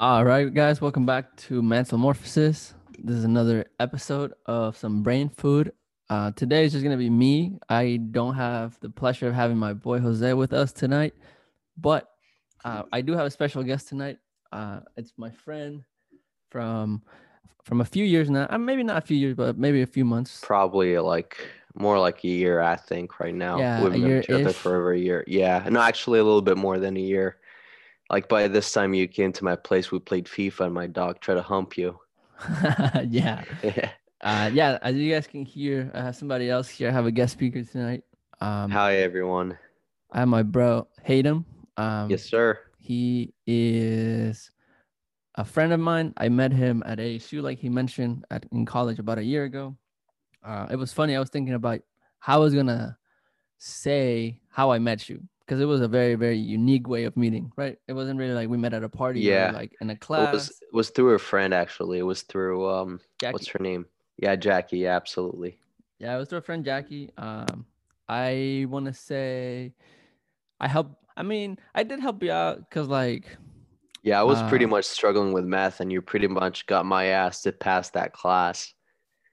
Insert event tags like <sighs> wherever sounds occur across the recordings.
All right, guys, welcome back to Mentalmorphosis. This is another episode of some brain food. Uh, today is just gonna be me. I don't have the pleasure of having my boy Jose with us tonight, but uh, I do have a special guest tonight. Uh, it's my friend from from a few years now. Uh, maybe not a few years, but maybe a few months. Probably like more like a year, I think, right now. Yeah, We've a known each other for over a year. Yeah, no, actually a little bit more than a year. Like by this time you came to my place, we played FIFA, and my dog tried to hump you. <laughs> yeah, Yeah. <laughs> uh, yeah. As you guys can hear, I have somebody else here. I have a guest speaker tonight. Um, Hi everyone. I have my bro Haitam. Um, Yes, sir. He is a friend of mine. I met him at ASU, like he mentioned, at, in college about a year ago. Uh, it was funny. I was thinking about how I was gonna say how I met you because it was a very, very unique way of meeting, right? It wasn't really like we met at a party, or Yeah. like in a It class. was it was through a friend actually. It was through um Jackie. what's her name? Yeah, Jackie. Yeah, absolutely. Yeah, it was through a friend Jackie. Um, I want to say, I help. I mean, I did help you out because like Yeah, I was pretty Uh, much struggling with math, and you pretty much got my ass to pass that class.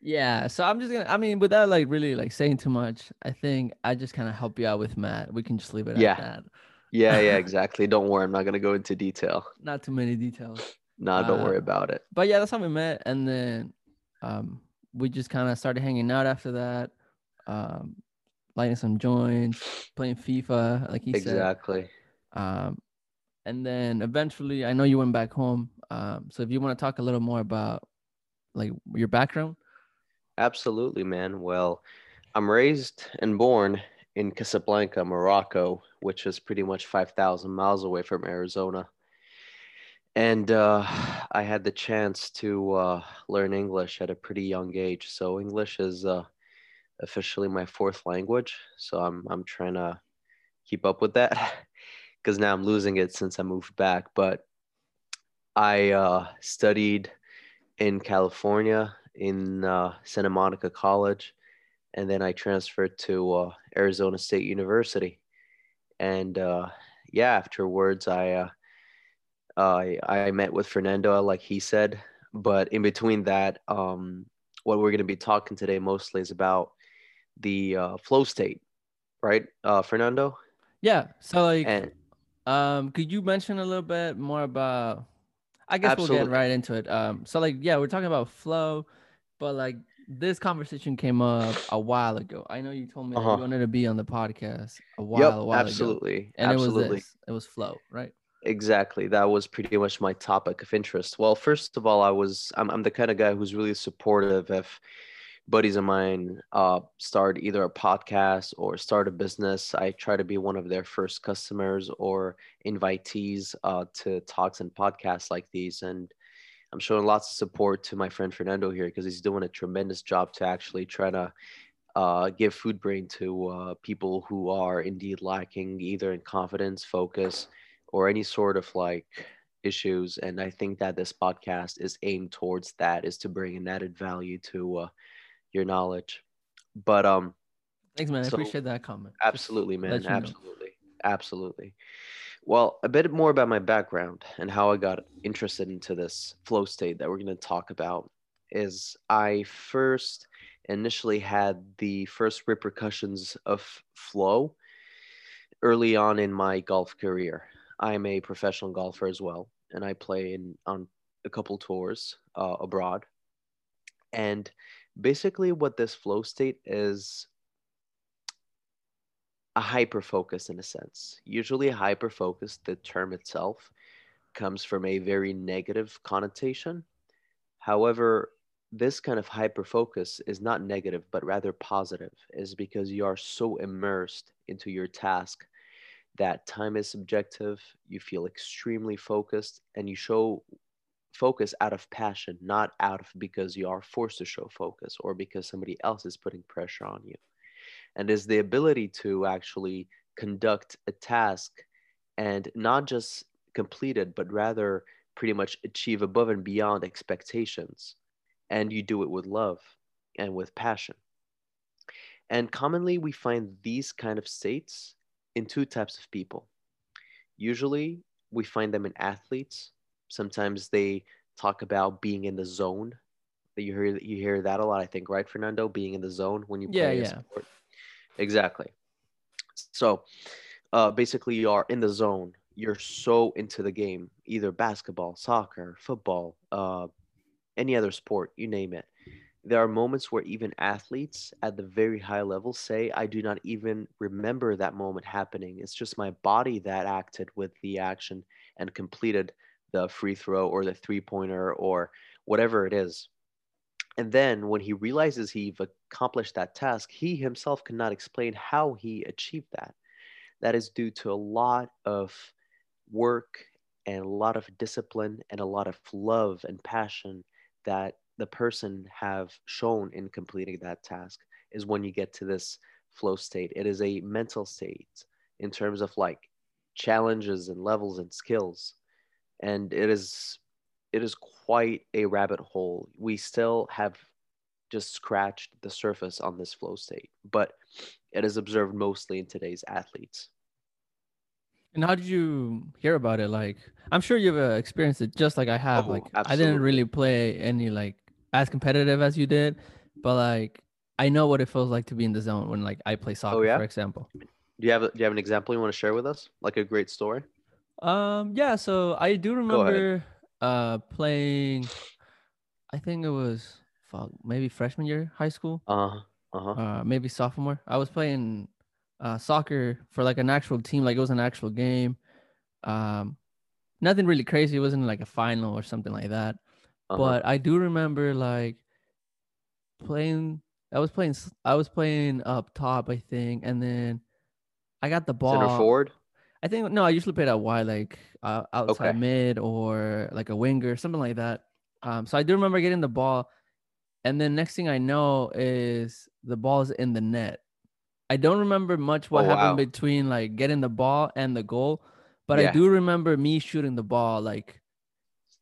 Yeah, so I'm just gonna. I mean, without like really like saying too much, I think I just kind of help you out with Matt. We can just leave it Yeah. at that. Yeah, yeah, <laughs> exactly. Don't worry, I'm not gonna go into detail. Not too many details, Nah, don't worry Uh, about it. but yeah, that's how we met, and then um, we just kind of started hanging out after that, um, lighting some joints, playing FIFA, like he said. Exactly. Um, and then eventually, I know you went back home. Um, so if you want to talk a little more about like your background, Absolutely, man. Well, I'm raised and born in Casablanca, Morocco, which is pretty much 5,000 miles away from Arizona. And uh, <sighs> I had the chance to uh, learn English at a pretty young age. So English is uh, officially my fourth language. So I'm I'm trying to keep up with that <laughs> because now I'm losing it since I moved back. But I uh, studied in California in uh, Santa Monica College, and then I transferred to uh, Arizona State University. And uh, yeah, afterwards, I, uh, I I met with Fernando, like he said. But in between that, um, what we're going to be talking today mostly is about the uh, flow state, right, uh, Fernando? yeah. So like, And Um, could you mention a little bit more about? I guess we'll get right into it. Um, so like, yeah, we're talking about flow, but like this conversation came up a while ago. I know you told me Uh-huh. you wanted to be on the podcast a while, yep, a while ago, absolutely, and it was this. It was flow, right? Exactly. That was pretty much my topic of interest. Well, first of all, I was I'm I'm the kind of guy who's really supportive if buddies of mine uh start either a podcast or start a business. I try to be one of their first customers or invitees uh to talks and podcasts like these and I'm showing lots of support to my friend Fernando here because he's doing a tremendous job to actually try to uh, give food brain to uh, people who are indeed lacking either in confidence, focus, or any sort of like issues. And I think that this podcast is aimed towards that, is to bring an added value to uh, your knowledge. But um, Thanks, man. I appreciate that comment. Absolutely, man, you know. absolutely, absolutely. Well, a bit more about my background and how I got interested into this flow state that we're going to talk about is I first initially had the first repercussions of flow early on in my golf career. I'm a professional golfer as well, and I play in on a couple tours uh, abroad. And basically, what this flow state is a hyper focus in a sense. Usually, hyper focus, the term itself, comes from a very negative connotation. However, this kind of hyper focus is not negative, but rather positive, is because you are so immersed into your task that time is subjective, you feel extremely focused, and you show focus out of passion, not out of because you are forced to show focus or because somebody else is putting pressure on you. And is the ability to actually conduct a task and not just complete it, but rather pretty much achieve above and beyond expectations. And you do it with love and with passion. And commonly, we find these kind of states in two types of people. Usually, we find them in athletes sometimes they talk about being in the zone. That you hear you hear that a lot, I think, right, Fernando? Being in the zone when you play Yeah, a yeah. sport. Exactly. So, uh, basically, you are in the zone. You're so into the game, either basketball, soccer, football, uh, any other sport, you name it. There are moments where even athletes at the very high level say, I do not even remember that moment happening. It's just my body that acted with the action and completed the free throw or the three pointer or whatever it is. And then when he realizes he've accomplished that task, he himself cannot explain how he achieved that. That is due to a lot of work and a lot of discipline and a lot of love and passion that the person have shown in completing that task is when you get to this flow state. It is a mental state in terms of like challenges and levels and skills. And it is it is quite a rabbit hole. We still have just scratched the surface on this flow state, but it is observed mostly in today's athletes. And how did you hear about it? Like, I'm sure you've uh, experienced it just like I have. Oh, like, I didn't really play any like as competitive as you did, but like I know what it feels like to be in the zone when like I play soccer, Oh, yeah? for example. Do you have a, do you have an example you want to share with us? Like a great story? Um, yeah. So I do remember uh playing. I think it was fuck, maybe freshman year high school. Uh-huh. Uh-huh. uh maybe sophomore i was playing uh soccer for like an actual team like it was an actual game um nothing really crazy it wasn't like a final or something like that Uh-huh. but i do remember like playing i was playing I was playing up top i think and then i got the ball Center forward? I think no i usually played out wide like uh, outside Okay. mid or like a winger something like that um so i do remember getting the ball and then next thing i know is the ball's in the net i don't remember much what Oh, happened wow. between like getting the ball and the goal but i do remember me shooting the ball like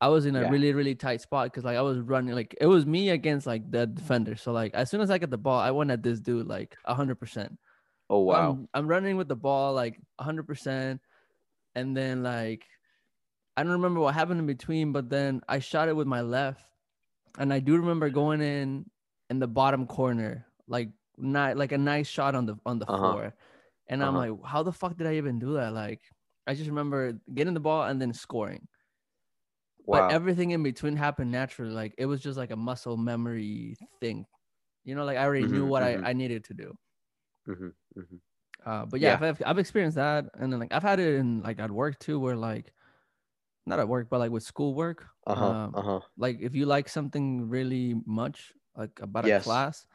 i was in a Yeah. really really tight spot because like i was running like it was me against like the defender so like as soon as i get the ball i went at this dude like 100% Oh wow. I'm, I'm running with the ball like 100%. And then, like, I don't remember what happened in between, but then I shot it with my left. And I do remember going in in the bottom corner, like, not like a nice shot on the on the Uh-huh. floor. And I'm Uh-huh. like, how the fuck did I even do that? Like, I just remember getting the ball and then scoring. wow. But everything in between happened naturally. Like, it was just like a muscle memory thing. You know, like I already knew Mhm, what mhm. I, I needed to do. Hmm hmm Uh, but yeah, Yeah. I've, I've experienced that, and then like I've had it in like at work too, where like not at work, but like with schoolwork. Uh-huh. Um, Uh-huh. like if you like something really much, like about a class,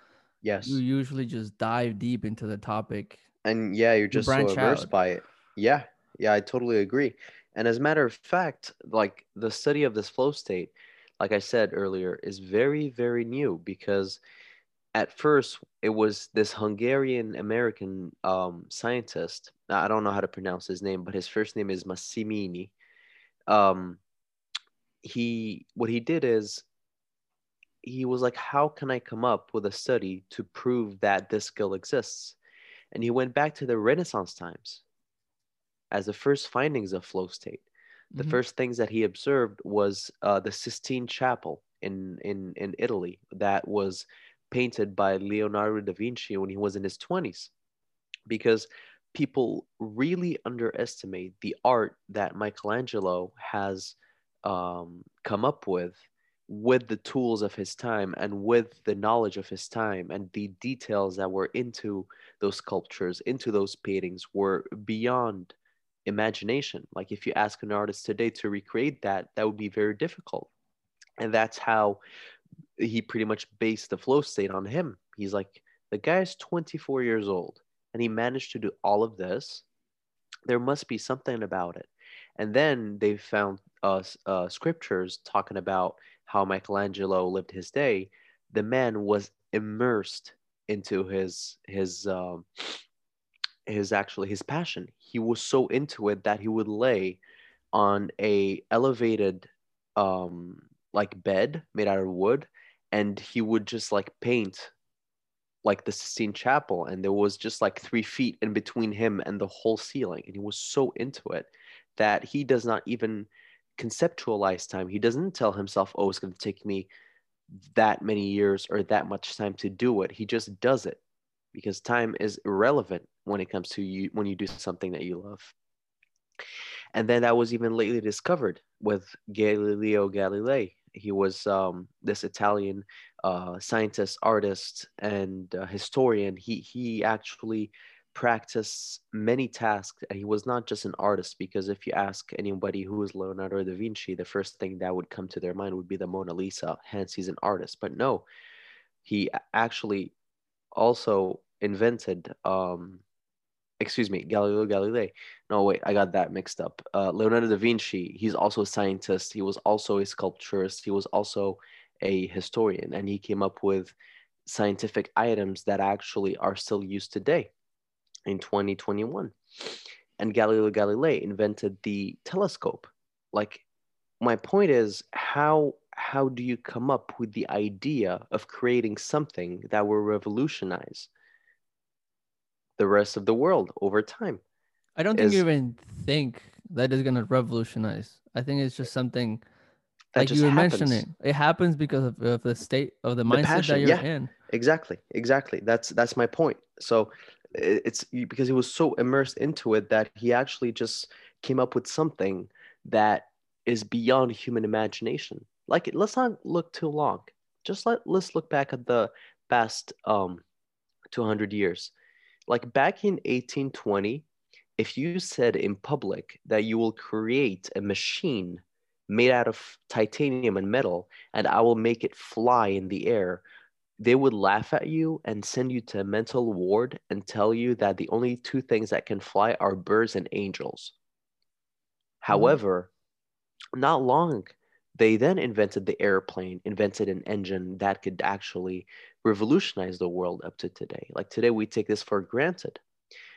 Yes. you usually just dive deep into the topic. And yeah, you're just so immersed out. by it. Yeah. Yeah, I totally agree. And as a matter of fact, like the study of this flow state, like I said earlier, is very, very new because at first it was this Hungarian American um, scientist. I don't know how to pronounce his name, but his first name is Massimini. Um, he what he did is he was like, how can I come up with a study to prove that this skill exists? And he went back to the Renaissance times as the first findings of flow state. The Mhm. first things that he observed was uh, the Sistine Chapel in, in, in Italy that was painted by Leonardo da Vinci when he was in his 20s. Because people really underestimate the art that Michelangelo has um, come up with with the tools of his time and with the knowledge of his time and the details that were into those sculptures into those paintings were beyond imagination like if you ask an artist today to recreate that that would be very difficult and that's how he pretty much based the flow state on him. He's like the guy's 24 years old and he managed to do all of this. There must be something about it. And then they found uh, uh, scriptures talking about how Michelangelo lived his day, the man was immersed into his his um, his actually his passion. He was so into it that he would lay on a elevated um, like bed made out of wood, and he would just like paint like the Sistine Chapel, and there was just like three feet in between him and the whole ceiling, and he was so into it that he does not even conceptualize time. He doesn't tell himself, "Oh, it's going to take me that many years or that much time to do it." He just does it because time is irrelevant when it comes to you when you do something that you love. And then that was even lately discovered with Galileo Galilei. He was um, this Italian uh, scientist, artist, and uh, historian. He he actually practiced many tasks, and he was not just an artist. Because if you ask anybody who is Leonardo da Vinci, the first thing that would come to their mind would be the Mona Lisa. Hence, he's an artist. But no, he actually also invented um, excuse me, Galileo Galilei. No, wait, I got that mixed up. Uh, Leonardo da Vinci, he's also a scientist. He was also a sculpturist. He was also a historian, and he came up with scientific items that actually are still used today in 2021. And Galileo Galilei invented the telescope. Like, my point is, how how do you come up with the idea of creating something that will revolutionize the rest of the world over time. I don't think you even think that is going to revolutionize. I think it's just something like you were happens. mentioning. It happens because of, of, the state of the, the mindset passion. that you're yeah, in. Exactly, exactly. That's that's my point. So it's because he was so immersed into it that he actually just came up with something that is beyond human imagination. Like let's not look too long. Just let let's look back at the past um 200 years like back in 1820, if you said in public that you will create a machine made out of titanium and metal and I will make it fly in the air, they would laugh at you and send you to a mental ward and tell you that the only two things that can fly are birds and angels. Mm-hmm. However, not long, they then invented the airplane, invented an engine that could actually revolutionized the world up to today. Like today, we take this for granted.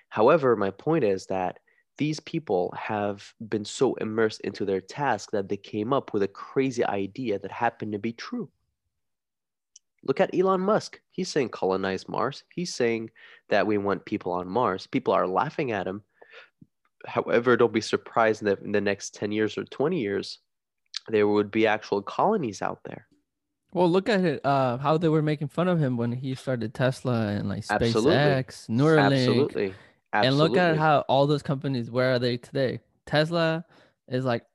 However, my point is that these people have been so immersed into their task that they came up with a crazy idea that happened to be true. Look at Elon Musk. He's saying colonize Mars. He's saying that we want people on Mars. People are laughing at him. However, don't be surprised that in the next 10 years or 20 years, there would be actual colonies out there. Well, look at it. Uh, how they were making fun of him when he started Tesla and like SpaceX, Neuralink. Absolutely. Absolutely. And look at how all those companies. Where are they today? Tesla is like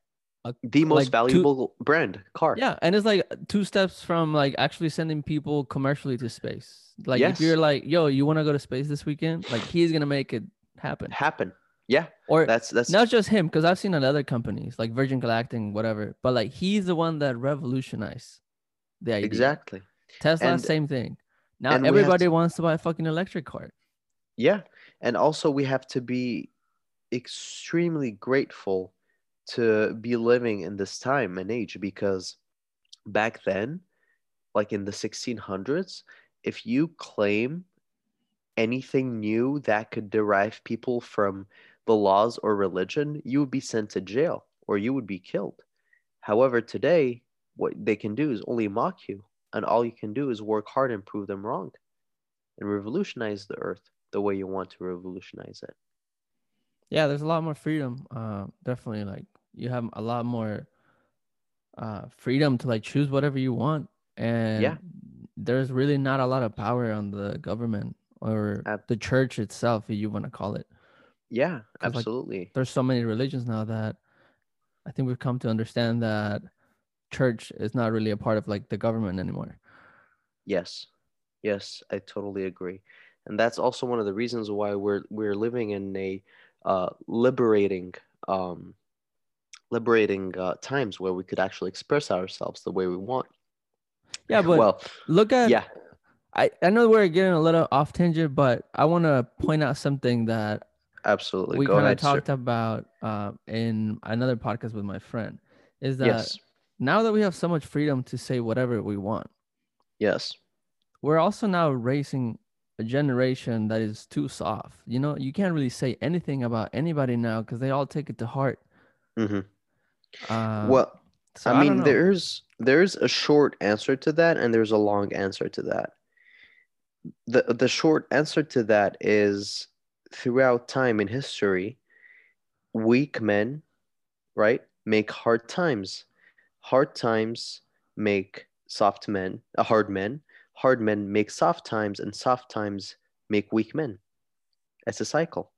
a, the most like valuable two, brand car. Yeah, and it's like two steps from like actually sending people commercially to space. Like yes. if you're like, yo, you want to go to space this weekend? Like he's gonna make it happen. Happen. Yeah. Or that's that's not just him, because I've seen other companies like Virgin Galactic, whatever. But like he's the one that revolutionized the idea. Exactly. Tesla, and, same thing. Now everybody to, wants to buy a fucking electric car. Yeah. And also we have to be extremely grateful to be living in this time and age because back then, like in the 1600s, if you claim anything new that could derive people from the laws or religion, you would be sent to jail or you would be killed. However, today, what they can do is only mock you, and all you can do is work hard and prove them wrong and revolutionize the earth the way you want to revolutionize it. Yeah, there's a lot more freedom. Uh, definitely, like you have a lot more uh, freedom to like choose whatever you want, and yeah, there's really not a lot of power on the government or the church itself, if you want to call it. Yeah, absolutely. Like, there's so many religions now that I think we've come to understand that church is not really a part of like the government anymore. Yes. Yes, I totally agree. And that's also one of the reasons why we're we're living in a uh, liberating um, liberating uh, times where we could actually express ourselves the way we want. Yeah, but well, look at yeah. I, I know we're getting a little off tangent, but I want to point out something that absolutely we kind of talked sir. about uh, in another podcast with my friend. Is that yes now that we have so much freedom to say whatever we want, yes, we're also now raising a generation that is too soft. You know, you can't really say anything about anybody now because they all take it to heart. Mm-hmm. Uh, well, so I mean, I there's there's a short answer to that, and there's a long answer to that. the The short answer to that is throughout time in history, weak men, right, make hard times. Hard times make soft men, uh, hard men. Hard men make soft times, and soft times make weak men. It's a cycle.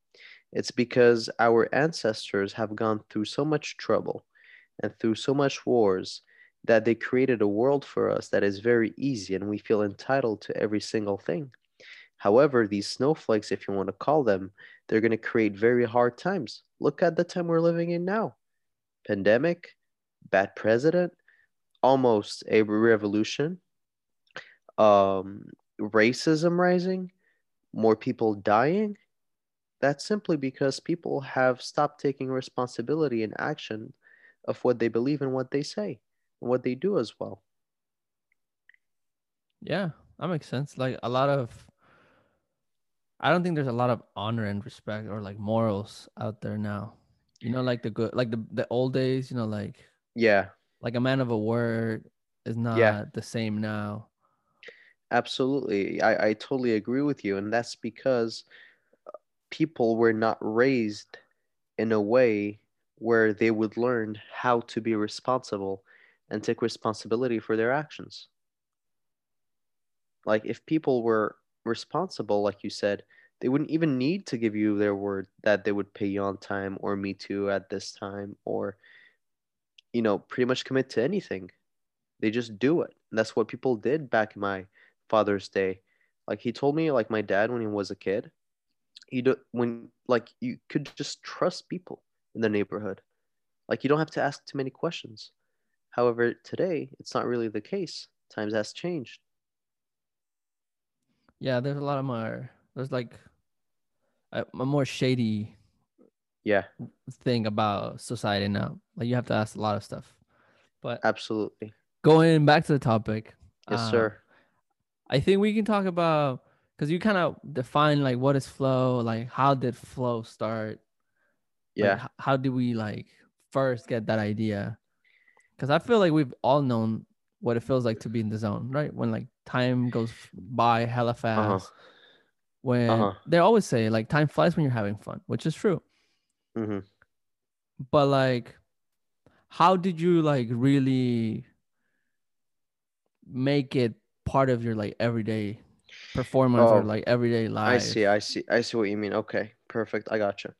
It's because our ancestors have gone through so much trouble and through so much wars that they created a world for us that is very easy and we feel entitled to every single thing. However, these snowflakes, if you want to call them, they're going to create very hard times. Look at the time we're living in now pandemic, bad president, almost a revolution, um, racism rising, more people dying. That's simply because people have stopped taking responsibility and action of what they believe and what they say and what they do as well. Yeah, that makes sense. Like a lot of I don't think there's a lot of honor and respect or like morals out there now. You know, like the good, like the the old days. You know, like yeah, like a man of a word is not yeah. the same now. Absolutely, I I totally agree with you, and that's because people were not raised in a way where they would learn how to be responsible and take responsibility for their actions. Like if people were responsible, like you said, they wouldn't even need to give you their word that they would pay you on time or me too at this time or you know pretty much commit to anything. They just do it. And that's what people did back in my father's day. Like he told me like my dad when he was a kid he do when like you could just trust people in the neighborhood. Like you don't have to ask too many questions. However today it's not really the case. Times has changed. Yeah, there's a lot of more. There's like a, a more shady yeah thing about society now. Like you have to ask a lot of stuff. But absolutely going back to the topic. Yes, uh, sir. I think we can talk about because you kind of define like what is flow, like how did flow start? Yeah. Like, how did we like first get that idea? Because I feel like we've all known what it feels like to be in the zone, right? When like time goes by hella uh-huh. fast. Uh-huh. When uh-huh. they always say like time flies when you're having fun, which is true. Mm-hmm. But like, how did you like really make it part of your like everyday performance oh, or like everyday life? I see, I see, I see what you mean. Okay, perfect. I got you.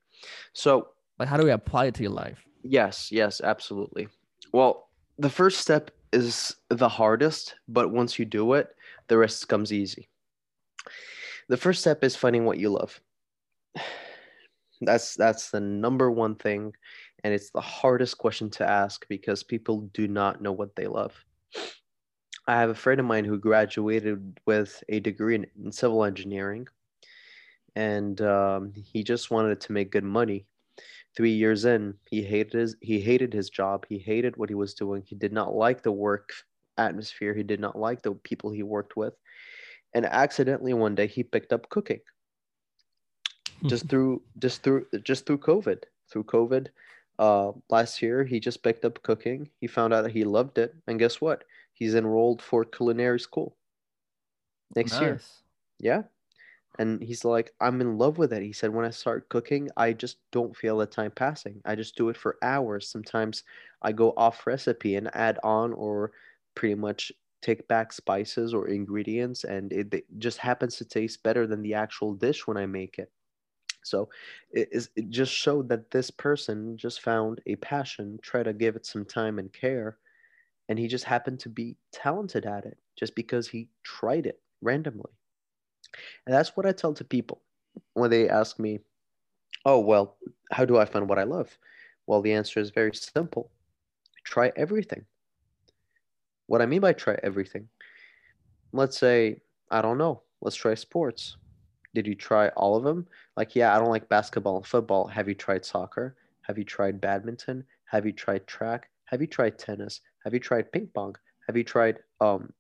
So, like, how do we apply it to your life? Yes, yes, absolutely. Well, the first step is the hardest, but once you do it, the rest comes easy. The first step is finding what you love. That's that's the number one thing and it's the hardest question to ask because people do not know what they love. I have a friend of mine who graduated with a degree in, in civil engineering and um, he just wanted to make good money Three years in, he hated his he hated his job. He hated what he was doing. He did not like the work atmosphere. He did not like the people he worked with. And accidentally one day he picked up cooking. Just <laughs> through just through just through COVID. Through COVID. Uh, last year he just picked up cooking. He found out that he loved it. And guess what? He's enrolled for culinary school next nice. year. Yeah and he's like i'm in love with it he said when i start cooking i just don't feel the time passing i just do it for hours sometimes i go off recipe and add on or pretty much take back spices or ingredients and it, it just happens to taste better than the actual dish when i make it so it, is, it just showed that this person just found a passion try to give it some time and care and he just happened to be talented at it just because he tried it randomly and that's what I tell to people when they ask me, oh, well, how do I find what I love? Well, the answer is very simple try everything. What I mean by try everything, let's say, I don't know, let's try sports. Did you try all of them? Like, yeah, I don't like basketball and football. Have you tried soccer? Have you tried badminton? Have you tried track? Have you tried tennis? Have you tried ping pong? Have you tried um,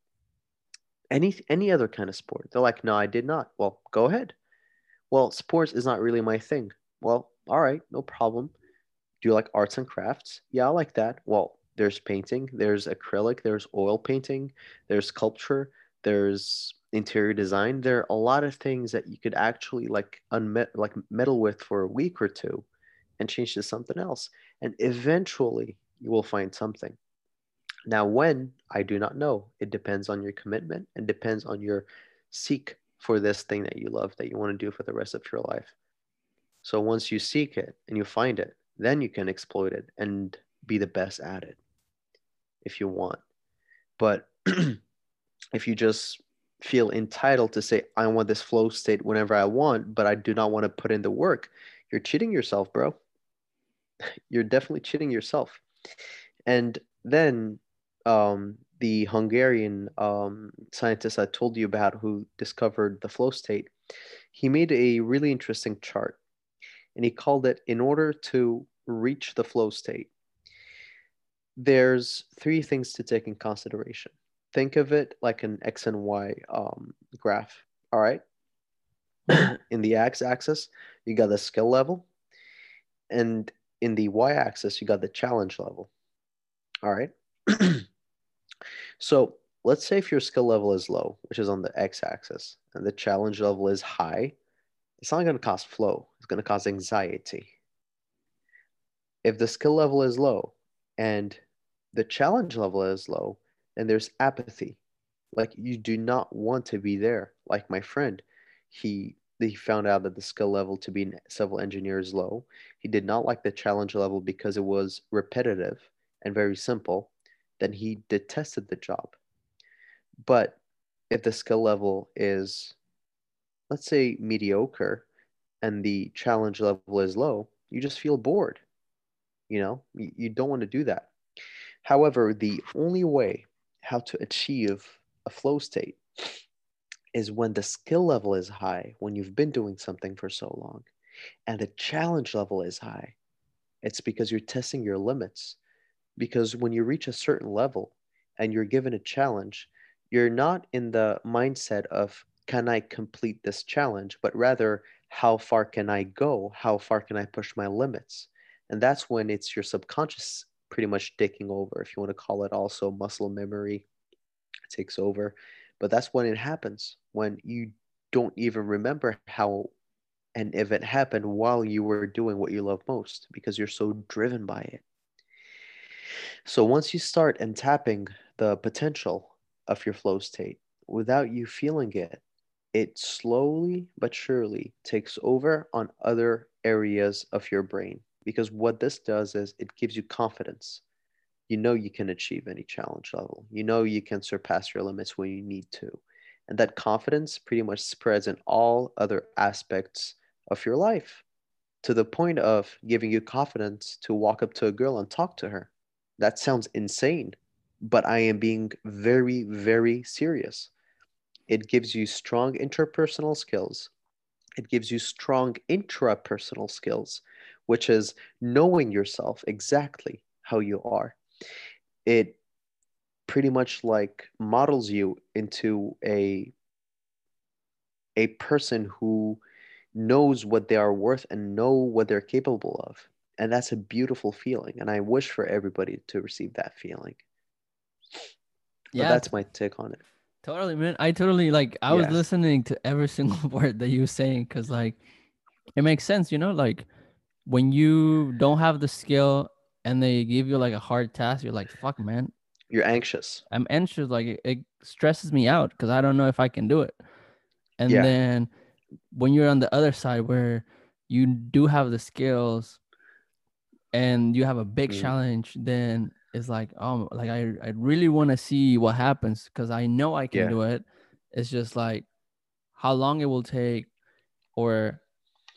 any any other kind of sport. They're like, no, I did not. Well, go ahead. Well, sports is not really my thing. Well, all right, no problem. Do you like arts and crafts? Yeah, I like that. Well, there's painting, there's acrylic, there's oil painting, there's sculpture, there's interior design. There are a lot of things that you could actually like unmet like meddle with for a week or two and change to something else. And eventually you will find something. Now, when I do not know, it depends on your commitment and depends on your seek for this thing that you love that you want to do for the rest of your life. So once you seek it and you find it, then you can exploit it and be the best at it if you want. But <clears throat> if you just feel entitled to say, I want this flow state whenever I want, but I do not want to put in the work, you're cheating yourself, bro. <laughs> You're definitely cheating yourself. And then um, the Hungarian um, scientist I told you about who discovered the flow state, he made a really interesting chart. And he called it in order to reach the flow state, there's three things to take in consideration. Think of it like an X and Y um, graph. All right. in the X axis, you got the skill level. And in the Y axis, you got the challenge level. All right. <clears throat> so let's say if your skill level is low, which is on the X axis, and the challenge level is high, it's not going to cause flow. It's going to cause anxiety. If the skill level is low and the challenge level is low, and there's apathy. Like you do not want to be there. Like my friend, he he found out that the skill level to be civil engineer is low. He did not like the challenge level because it was repetitive and very simple. Then he detested the job. But if the skill level is, let's say, mediocre and the challenge level is low, you just feel bored. You know, you don't want to do that. However, the only way how to achieve a flow state is when the skill level is high, when you've been doing something for so long, and the challenge level is high. It's because you're testing your limits. Because when you reach a certain level and you're given a challenge, you're not in the mindset of, can I complete this challenge? But rather, how far can I go? How far can I push my limits? And that's when it's your subconscious pretty much taking over. If you want to call it also muscle memory takes over. But that's when it happens, when you don't even remember how an event happened while you were doing what you love most because you're so driven by it. So once you start and tapping the potential of your flow state without you feeling it, it slowly but surely takes over on other areas of your brain because what this does is it gives you confidence. You know you can achieve any challenge level. You know you can surpass your limits when you need to. And that confidence pretty much spreads in all other aspects of your life to the point of giving you confidence to walk up to a girl and talk to her. That sounds insane, but I am being very, very serious. It gives you strong interpersonal skills. It gives you strong intrapersonal skills, which is knowing yourself exactly how you are. It pretty much like models you into a a person who knows what they are worth and know what they're capable of and that's a beautiful feeling and i wish for everybody to receive that feeling yeah but that's my take on it totally man i totally like i yeah. was listening to every <laughs> single word that you were saying because like it makes sense you know like when you don't have the skill and they give you like a hard task, you're like, fuck, man. You're anxious. I'm anxious. Like it, it stresses me out because I don't know if I can do it. And yeah. then when you're on the other side where you do have the skills and you have a big mm. challenge, then it's like, oh, like I, I really want to see what happens because I know I can yeah. do it. It's just like how long it will take or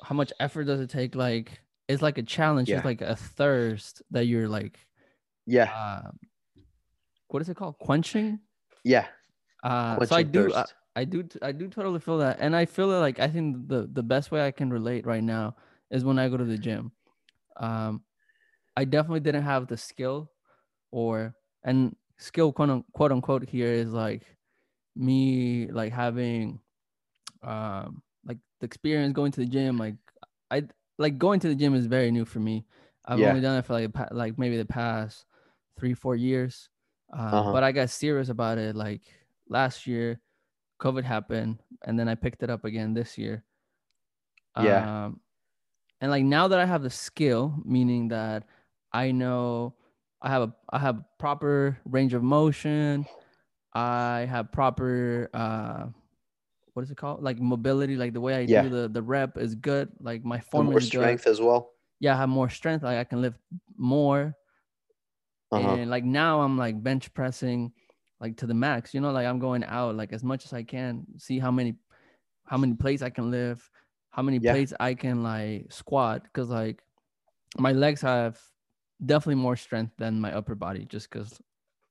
how much effort does it take? Like it's like a challenge. Yeah. It's like a thirst that you're like, yeah. Uh, what is it called? Quenching. Yeah. Uh, so I do, I, I, do, I do totally feel that, and I feel it like I think the the best way I can relate right now is when I go to the gym. Um, I definitely didn't have the skill, or and skill quote quote unquote here is like me like having um like the experience going to the gym like i like going to the gym is very new for me. I've yeah. only done it for like like maybe the past three four years, uh, uh-huh. but I got serious about it like last year. COVID happened, and then I picked it up again this year. Yeah. Um, and like now that I have the skill, meaning that I know I have a I have proper range of motion. I have proper uh what is it called? Like mobility, like the way I Yeah. do the the rep is good. Like my And form more is good. strength as well. Yeah, I have more strength. Like I can lift more. Uh-huh. And like now I'm like bench pressing like to the max. You know, like I'm going out like as much as I can, see how many how many plates I can lift, how many Yeah. plates I can like squat. Cause like my legs have definitely more strength than my upper body just because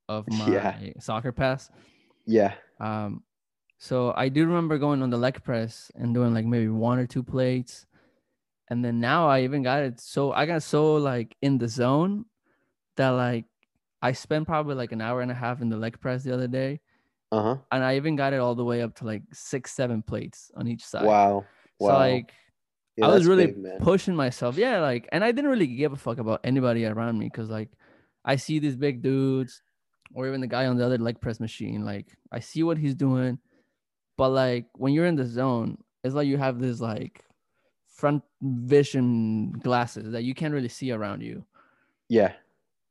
of <laughs> my Yeah. soccer pass. Yeah. Um, so I do remember going on the leg press and doing like maybe one or two plates. And then now I even got it so I got so like in the zone that like I spent probably like an hour and a half in the leg press the other day. Uh-huh. And I even got it all the way up to like six, seven plates on each side. Wow. So like Yeah, I was really big, pushing myself. Yeah, like, and I didn't really give a fuck about anybody around me because, like, I see these big dudes, or even the guy on the other leg press machine. Like, I see what he's doing, but like when you're in the zone, it's like you have this like front vision glasses that you can't really see around you, yeah.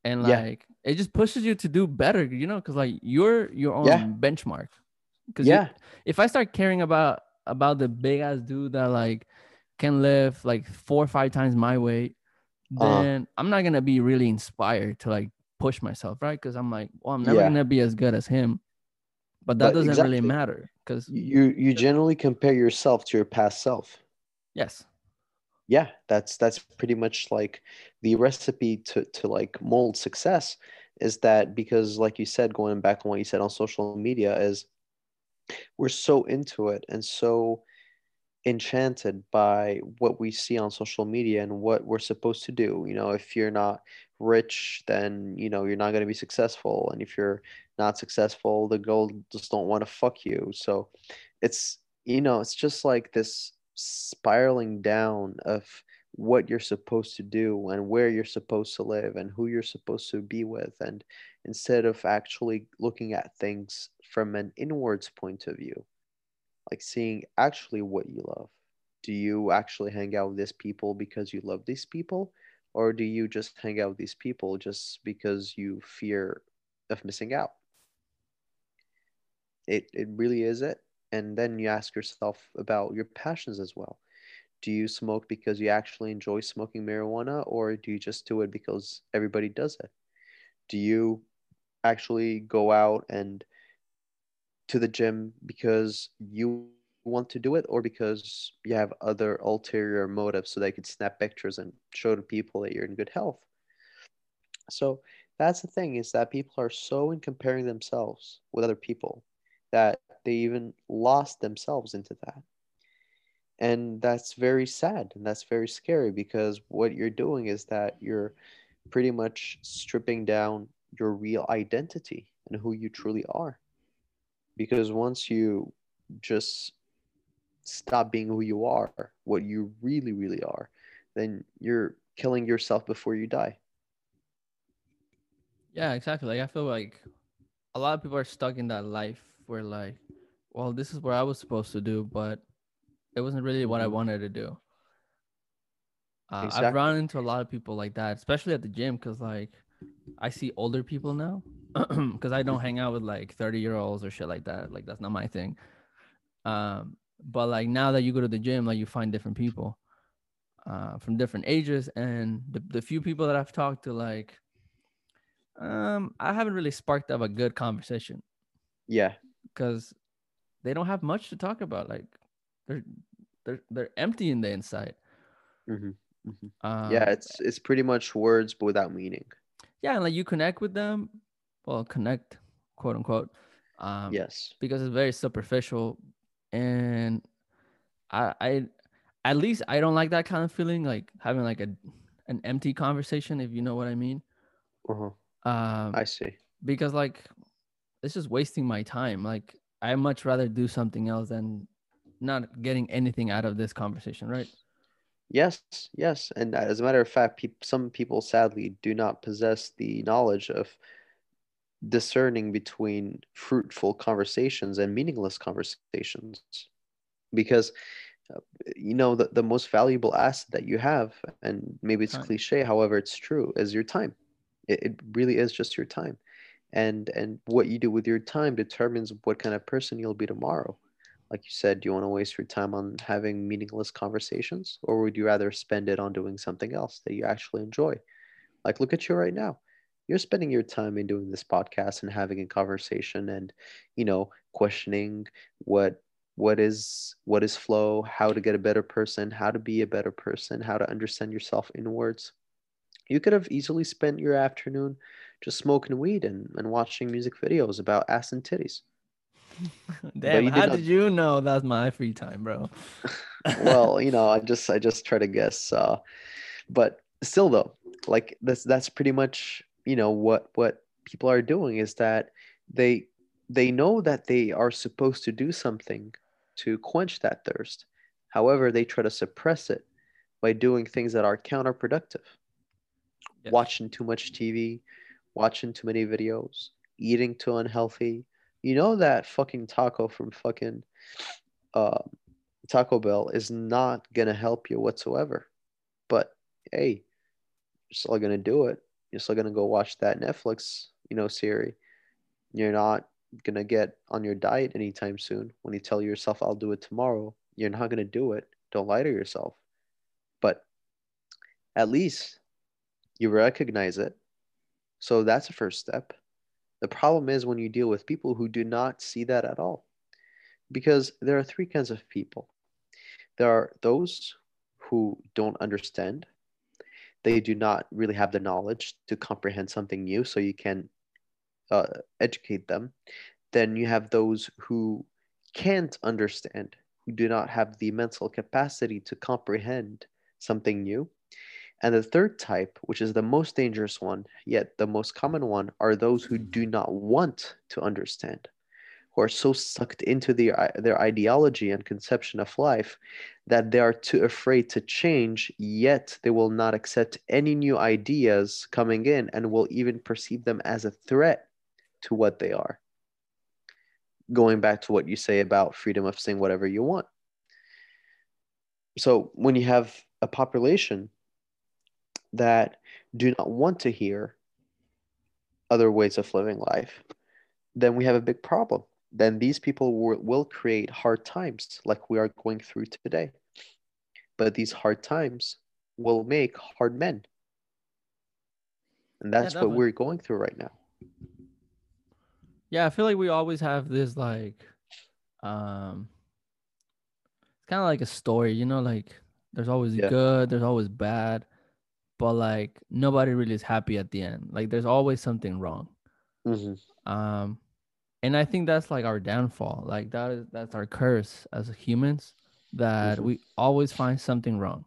and Yeah. like it just pushes you to do better, you know, because like you're your own Yeah. benchmark. Because Yeah. if I start caring about about the big ass dude that like can lift like four or five times my weight, Uh-huh. then I'm not gonna be really inspired to like push myself, right? Because I'm like, well, I'm never Yeah. gonna be as good as him. But that But doesn't really matter because You you generally compare yourself to your past self. yes, yeah that's that's pretty much like the recipe to to like mold success is that because like you said going back on what you said on social media is we're so into it and so enchanted by what we see on social media and what we're supposed to do you know if you're not rich then you know you're not going to be successful and if you're not successful the girl just don't want to fuck you. So it's you know it's just like this spiraling down of what you're supposed to do and where you're supposed to live and who you're supposed to be with and instead of actually looking at things from an inwards point of view like seeing actually what you love. Do you actually hang out with these people because you love these people? Or do you just hang out with these people just because you fear of missing out? It it really is it. And then you ask yourself about your passions as well. Do you smoke because you actually enjoy smoking marijuana or do you just do it because everybody does it? Do you actually go out and to the gym because you want to do it or because you have other ulterior motives so they could snap pictures and show to people that you're in good health. So that's the thing is that people are so in comparing themselves with other people that they even lost themselves into that. And that's very sad and that's very scary because what you're doing is that you're pretty much stripping down your real identity and who you truly are because once you just stop being who you are what you really really are then you're killing yourself before you die yeah, exactly. Like I feel like a lot of people are stuck in that life where like, well, this is what I was supposed to do, but it wasn't really what I Mhm. wanted to do. Uh, I've run into a lot of people like that, especially at the gym, because like I see older people now, <clears throat> because I don't hang out with like thirty year olds or shit like that. Like that's not my thing. Um, but like now that you go to the gym, like you find different people, uh, from different ages, and the the few people that I've talked to, like, um, I haven't really sparked up a good conversation yeah because they don't have much to talk about. Like they're they're they're empty in the inside. hmm Um, yeah it's it's pretty much words but without meaning yeah, and like you connect with them, well, connect, quote unquote, um, yes because it's very superficial, and I I at least I don't like that kind of feeling, like having like a an empty conversation, if you know what I mean. uh-huh. Um, i see because like it's just wasting my time. Like I much rather do something else than not getting anything out of this conversation, right? Yes, yes. And as a matter of fact, peop some people sadly do not possess the knowledge of discerning between fruitful conversations and meaningless conversations. Because, uh, you know, the, the most valuable asset that you have, and maybe it's Time. cliche, however, it's true, is your time. It, it really is just your time. And and what you do with your time determines what kind of person you'll be tomorrow. Like you said, do you want to waste your time on having meaningless conversations or would you rather spend it on doing something else that you actually enjoy? Like look at you right now. You're spending your time in doing this podcast and having a conversation and, you know, questioning what what is what is flow, how to get a better person, how to be a better person, how to understand yourself inwards. You could have easily spent your afternoon just smoking weed and, and watching music videos about ass and titties. Damn, how did, did you know that's my free time, bro? <laughs> well, you know, I just I just try to guess. Uh, but still though, like that's that's pretty much, you know, what what people are doing is that they they know that they are supposed to do something to quench that thirst. However, they try to suppress it by doing things that are counterproductive. Yes. Watching too much TV, watching too many videos, eating too unhealthy. You know that fucking taco from fucking uh, Taco Bell is not gonna help you whatsoever. But hey, you're still gonna do it. You're still gonna go watch that Netflix, you know, series. You're not gonna get on your diet anytime soon. When you tell yourself I'll do it tomorrow, you're not gonna do it. Don't lie to yourself. But at least you recognize it. So that's the first step. The problem is when you deal with people who do not see that at all. Because there are three kinds of people. There are those who don't understand. They do not really have the knowledge to comprehend something new, so you can uh, educate them. Then you have those who can't understand, who do not have the mental capacity to comprehend something new. And the third type, which is the most dangerous one, yet the most common one, are those who do not want to understand, who are so sucked into their, their ideology and conception of life that they are too afraid to change, yet they will not accept any new ideas coming in and will even perceive them as a threat to what they are. Going back to what you say about freedom of saying whatever you want. So when you have a population that do not want to hear other ways of living life, then we have a big problem. Then these people will, will create hard times like we are going through today. But these hard times will make hard men. And that's yeah, what we're going through right now. Yeah, I feel like we always have this like um it's kind of like a story, you know, like there's always yeah. good, there's always bad, but like nobody really is happy at the end. Like there's always something wrong. Mm-hmm. Um and I think that's like our downfall. Like that is that's our curse as humans that mm-hmm. we always find something wrong.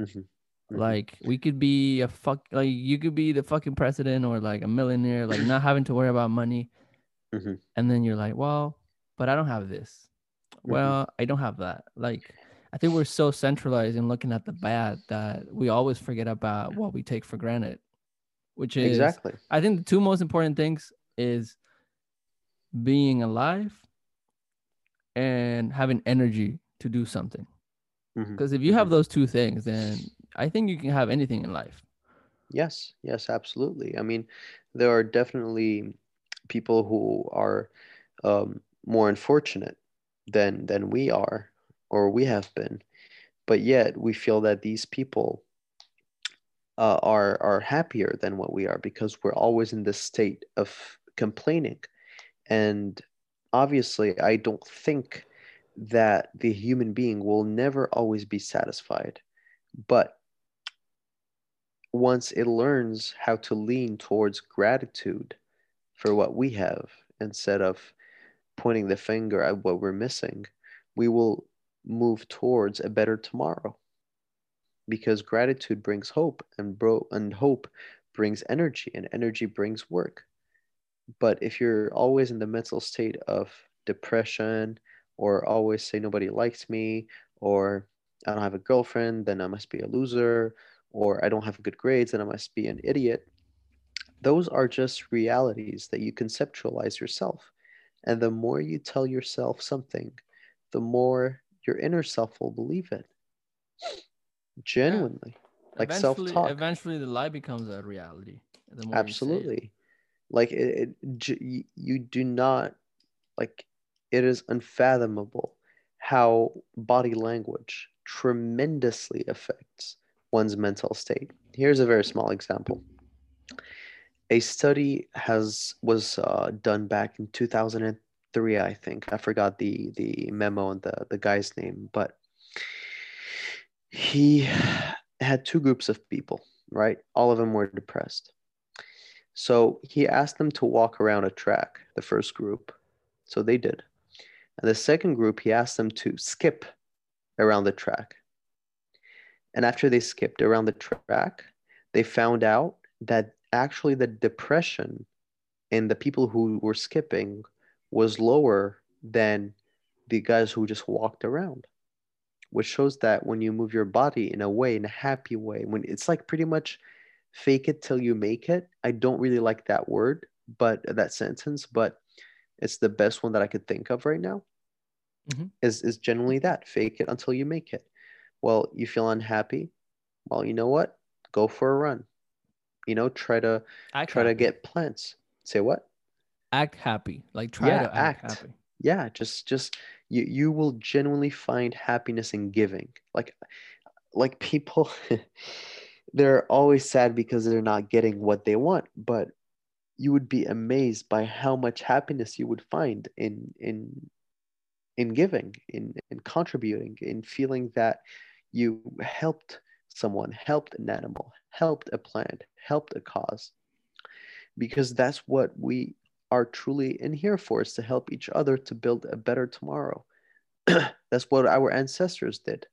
Mm-hmm. Mm-hmm. Like we could be a fuck like you could be the fucking president or like a millionaire, like not having to worry about money. Mm-hmm. And then you're like, well, but I don't have this. Mm-hmm. Well, I don't have that. Like, I think we're so centralized in looking at the bad that we always forget about what we take for granted, which is exactly. I think the two most important things is being alive and having energy to do something. Because mm-hmm. if you have mm-hmm. those two things, then I think you can have anything in life. Yes, yes, absolutely. I mean, there are definitely people who are um, more unfortunate than than we are or we have been but yet we feel that these people uh, are are happier than what we are because we're always in this state of complaining. And obviously i don't think that the human being will never always be satisfied but once it learns how to lean towards gratitude for what we have instead of pointing the finger at what we're missing, we will move towards a better tomorrow. Because gratitude brings hope, and bro and hope brings energy, and energy brings work. But if you're always in the mental state of depression, or always say nobody likes me, or I don't have a girlfriend, then I must be a loser, or I don't have good grades, then I must be an idiot, those are just realities that you conceptualize yourself. And the more you tell yourself something, the more your inner self will believe it. Genuinely. Yeah. Like self talk. Eventually, the lie becomes a reality. the more you it. Absolutely. Like it, it you do not like it is unfathomable how body language tremendously affects one's mental state. Here's a very small example. A study has was uh, done back in 2003, I think. I forgot the the memo and the the guy's name, but he had two groups of people, right? All of them were depressed. So he asked them to walk around a track, the first group. So they did. And the second group, he asked them to skip around the track. And after they skipped around the track, they found out that actually the depression in the people who were skipping was lower than the guys who just walked around which shows that when you move your body in a way in a happy way when it's like pretty much fake it till you make it i don't really like that word but that sentence but it's the best one that i could think of right now. Mhm. is is generally that fake it until you make it. Well you feel unhappy? Well you know what? Go for a run. You know try to Act try to get plants. Say what act happy. Like try Yeah, to act, act. happy. yeah just just you you will genuinely find happiness in giving like like people <laughs> they're always sad because they're not getting what they want but you would be amazed by how much happiness you would find in in in giving in in contributing in feeling that you helped someone helped an animal helped a plant helped a cause because that's what we are truly in here for is to help each other to build a better tomorrow. <clears throat> That's what our ancestors did.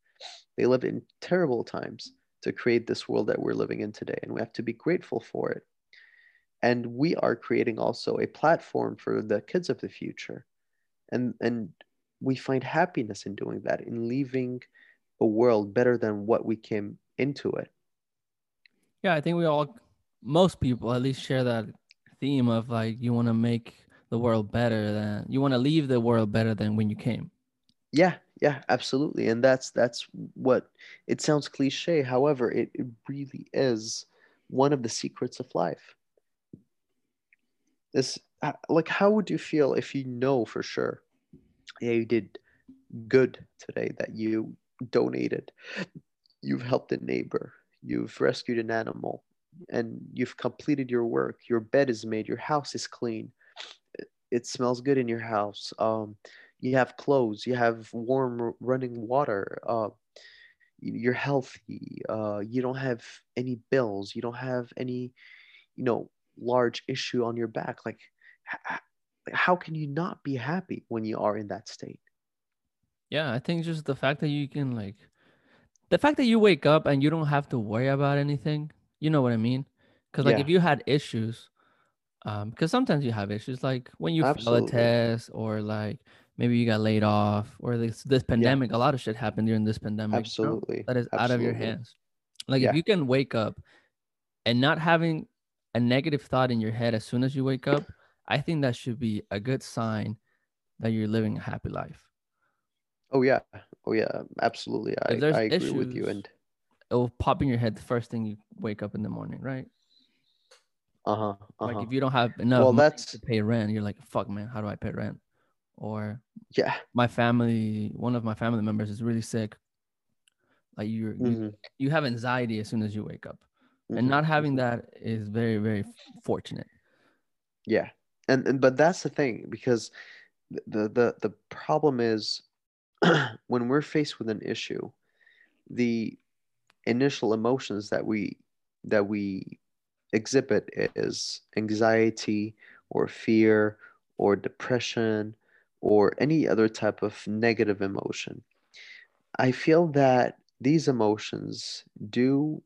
They lived in terrible times to create this world that we're living in today and we have to be grateful for it. And we are creating also a platform for the kids of the future. And and we find happiness in doing that in leaving a world better than what we came into it. Yeah, I think we all, most people at least share that theme of like you want to make the world better than you want to leave the world better than when you came. yeah yeah absolutely and that's that's what it sounds cliche however it, it really is one of the secrets of life this uh, like how would you feel if you know for sure yeah you did good today that you donated you've helped a neighbor you've rescued an animal and you've completed your work your bed is made your house is clean it, smells good in your house um, you have clothes you have warm running water uh, you're healthy uh, you don't have any bills you don't have any you know large issue on your back like how can you not be happy when you are in that state Yeah, I think just the fact that you can like the fact that you wake up and you don't have to worry about anything. You know what I mean? Because like Yeah. if you had issues, um, because sometimes you have issues like when you fail a test or like maybe you got laid off or this this pandemic. A lot of shit happened during this pandemic. you know, absolutely that is out of your hands. Like Yeah. if you can wake up and not having a negative thought in your head as soon as you wake up, I think that should be a good sign that you're living a happy life. oh yeah oh yeah absolutely i, I agree with you and It will pop in your head the first thing you wake up in the morning, right? uh-huh, uh-huh. Like if you don't have enough well that's to pay rent, you're like, fuck man, how do I pay rent? Or yeah my family, one of my family members is really sick. Like you're, you mhm, you have anxiety as soon as you wake up. mhm, And not having mhm. that is very, very fortunate. Yeah, and, and but that's the thing because the the the problem is <clears throat> when we're faced with an issue, the initial emotions that we that we exhibit is anxiety or fear or depression or any other type of negative emotion. I feel that these emotions do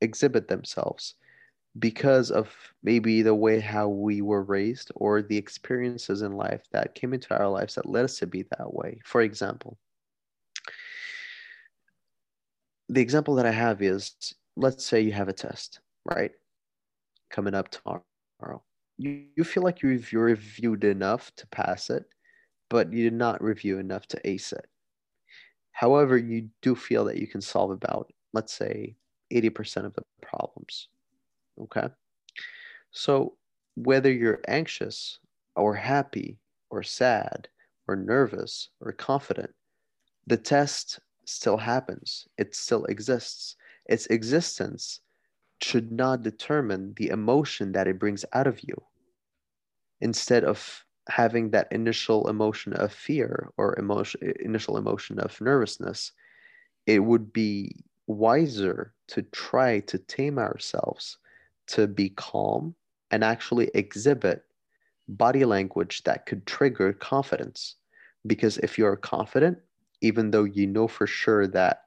exhibit themselves because of maybe the way how we were raised or the experiences in life that came into our lives that led us to be that way. For example, the example that I have is let's say you have a test, right? Coming up tomorrow. You, you feel like you've you reviewed enough to pass it, but you did not review enough to ace it. However, you do feel that you can solve about, let's say, 80% of the problems. Okay. So, whether you're anxious or happy or sad or nervous or confident, the test still happens. It still exists. Its existence should not determine the emotion that it brings out of you. Instead of having that initial emotion of fear or emotion, initial emotion of nervousness, it would be wiser to try to tame ourselves to be calm and actually exhibit body language that could trigger confidence. Because if you're confident, even though you know for sure that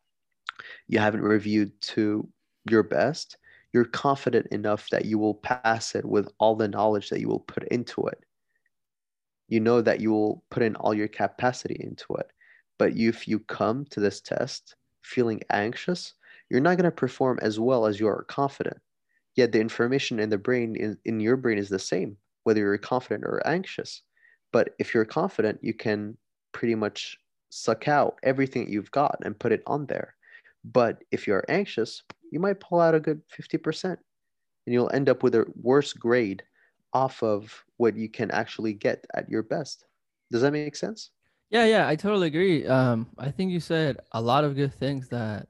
you haven't reviewed to your best, you're confident enough that you will pass it with all the knowledge that you will put into it. You know that you will put in all your capacity into it. But if you come to this test feeling anxious, you're not going to perform as well as you are confident. Yet the information in the brain, in, in your brain, is the same, whether you're confident or anxious. But if you're confident, you can pretty much suck out everything you've got and put it on there. But if you're anxious, you might pull out a good 50% and you'll end up with a worse grade off of what you can actually get at your best. Does that make sense? Yeah, yeah, I totally agree. Um, I think you said a lot of good things that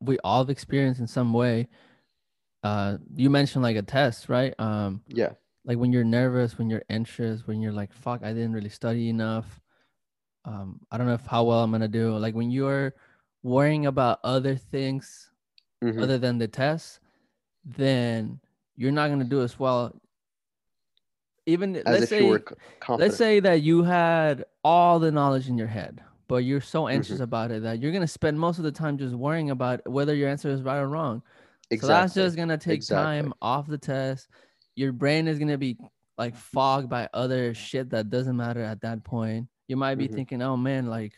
we all have experienced in some way. Uh, you mentioned like a test, right? Um, yeah. Like when you're nervous, when you're anxious, when you're like, "Fuck, I didn't really study enough." Um, I don't know if how well I'm gonna do. Like when you're worrying about other things mm-hmm. other than the test, then you're not gonna do as well. Even as let's say, let's say that you had all the knowledge in your head, but you're so anxious mm-hmm. about it that you're gonna spend most of the time just worrying about whether your answer is right or wrong. Exactly. So that's just gonna take exactly. time off the test. Your brain is gonna be like fogged by other shit that doesn't matter at that point. You might be mm-hmm. thinking, oh man, like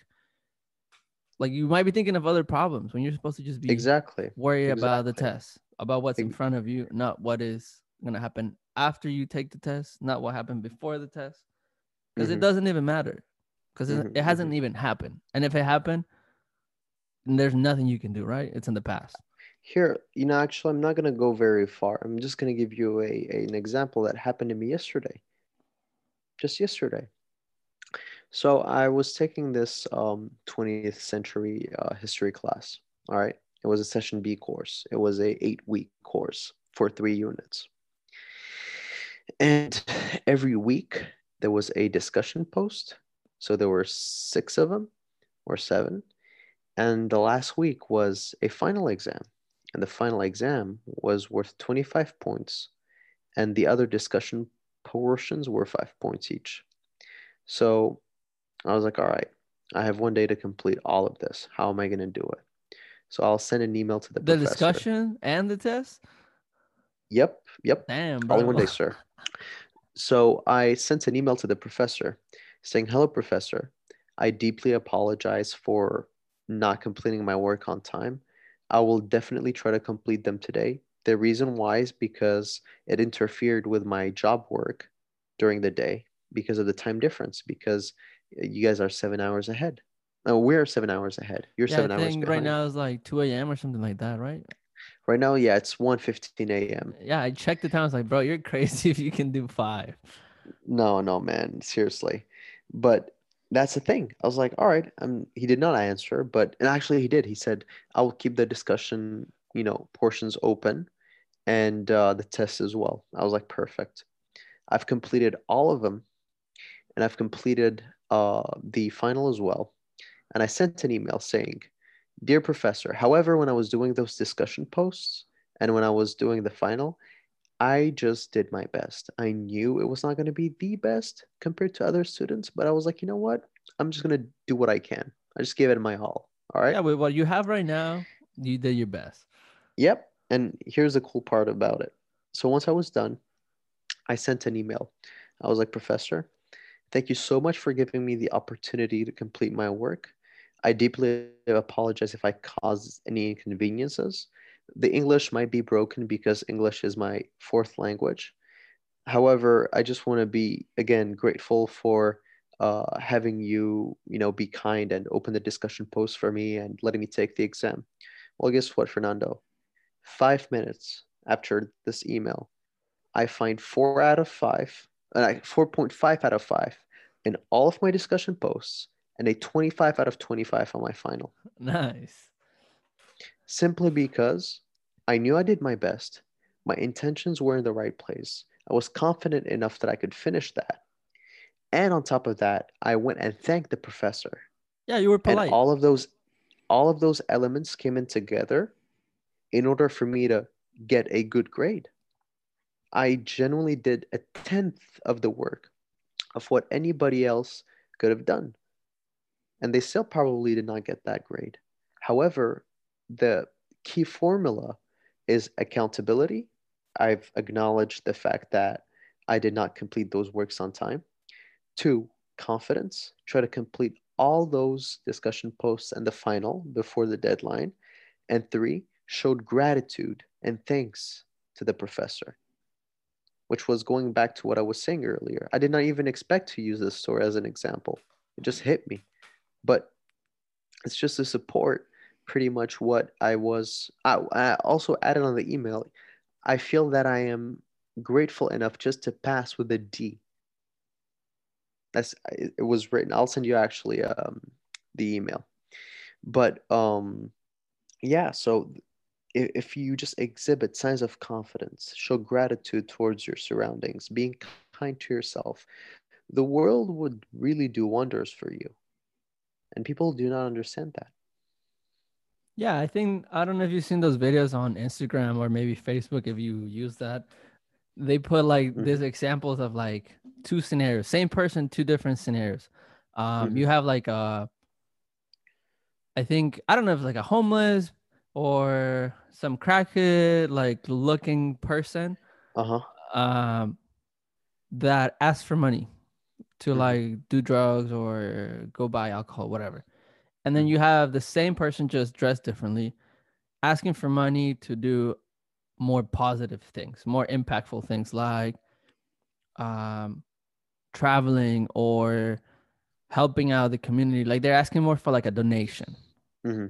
like you might be thinking of other problems when you're supposed to just be exactly worry exactly. about the test, about what's in front of you, not what is gonna happen after you take the test, not what happened before the test. Because mm-hmm. it doesn't even matter. Because mm-hmm. it hasn't mm-hmm. even happened. And if it happened, there's nothing you can do, right? It's in the past. Here, you know, actually, I'm not gonna go very far. I'm just gonna give you a, a an example that happened to me yesterday. Just yesterday. So I was taking this um, 20th century uh, history class. All right, it was a session B course. It was a eight week course for three units, and every week there was a discussion post. So there were six of them, or seven, and the last week was a final exam, and the final exam was worth 25 points, and the other discussion portions were five points each. So I was like, all right, I have one day to complete all of this. How am I going to do it? So I'll send an email to the the professor. discussion and the test. Yep, yep. Damn, bro. All in one day, sir. So I sent an email to the professor saying, "Hello, professor. I deeply apologize for not completing my work on time. I will definitely try to complete them today. The reason why is because it interfered with my job work during the day because of the time difference. Because you guys are seven hours ahead. Oh, we're seven hours ahead. You're yeah, seven I think hours. Right now it's like 2 a.m. or something like that, right? Right now, yeah, it's 1 15 a.m. Yeah, I checked the time. I was like, bro, you're crazy <laughs> if you can do five. No, no, man. Seriously. But that's the thing. I was like, all right. Um, he did not answer, but and actually he did. He said, I will keep the discussion, you know, portions open and uh, the test as well. I was like, perfect. I've completed all of them and I've completed uh, the final as well. And I sent an email saying, Dear Professor, however, when I was doing those discussion posts and when I was doing the final, I just did my best. I knew it was not going to be the best compared to other students, but I was like, you know what? I'm just going to do what I can. I just gave it my all. All right. Yeah, with what you have right now, you did your best. Yep. And here's the cool part about it. So once I was done, I sent an email. I was like, Professor, Thank you so much for giving me the opportunity to complete my work. I deeply apologize if I caused any inconveniences. The English might be broken because English is my fourth language. However, I just want to be again grateful for uh, having you, you know, be kind and open the discussion post for me and letting me take the exam. Well, guess what, Fernando? Five minutes after this email, I find four out of five, and I 4.5 out of five in all of my discussion posts, and a 25 out of 25 on my final. Nice. Simply because I knew I did my best. My intentions were in the right place. I was confident enough that I could finish that. And on top of that, I went and thanked the professor. Yeah, you were polite. And all of those all of those elements came in together in order for me to get a good grade. I genuinely did a tenth of the work of what anybody else could have done. And they still probably did not get that grade. However, the key formula is accountability. I've acknowledged the fact that I did not complete those works on time. Two, confidence. Try to complete all those discussion posts and the final before the deadline. And three, showed gratitude and thanks to the professor, which was going back to what I was saying earlier. I did not even expect to use this story as an example, it just hit me. But it's just to support pretty much what I was. I, I also added on the email, I feel that I am grateful enough just to pass with a D that's it was written. I'll send you actually um, the email. But um, yeah, so if, if you just exhibit signs of confidence, show gratitude towards your surroundings, being kind to yourself, the world would really do wonders for you. And people do not understand that. Yeah, I think I don't know if you've seen those videos on Instagram or maybe Facebook if you use that they put like mm-hmm. these examples of like two scenarios, same person, two different scenarios. Um, mm-hmm. you have like a, I think I don't know if it's like a homeless or some crackhead like looking person, uh-huh. um, that asks for money to mm-hmm. like do drugs or go buy alcohol, whatever. And then mm-hmm. you have the same person just dressed differently, asking for money to do more positive things, more impactful things like um, traveling or helping out the community. Like they're asking more for like a donation. Mm-hmm.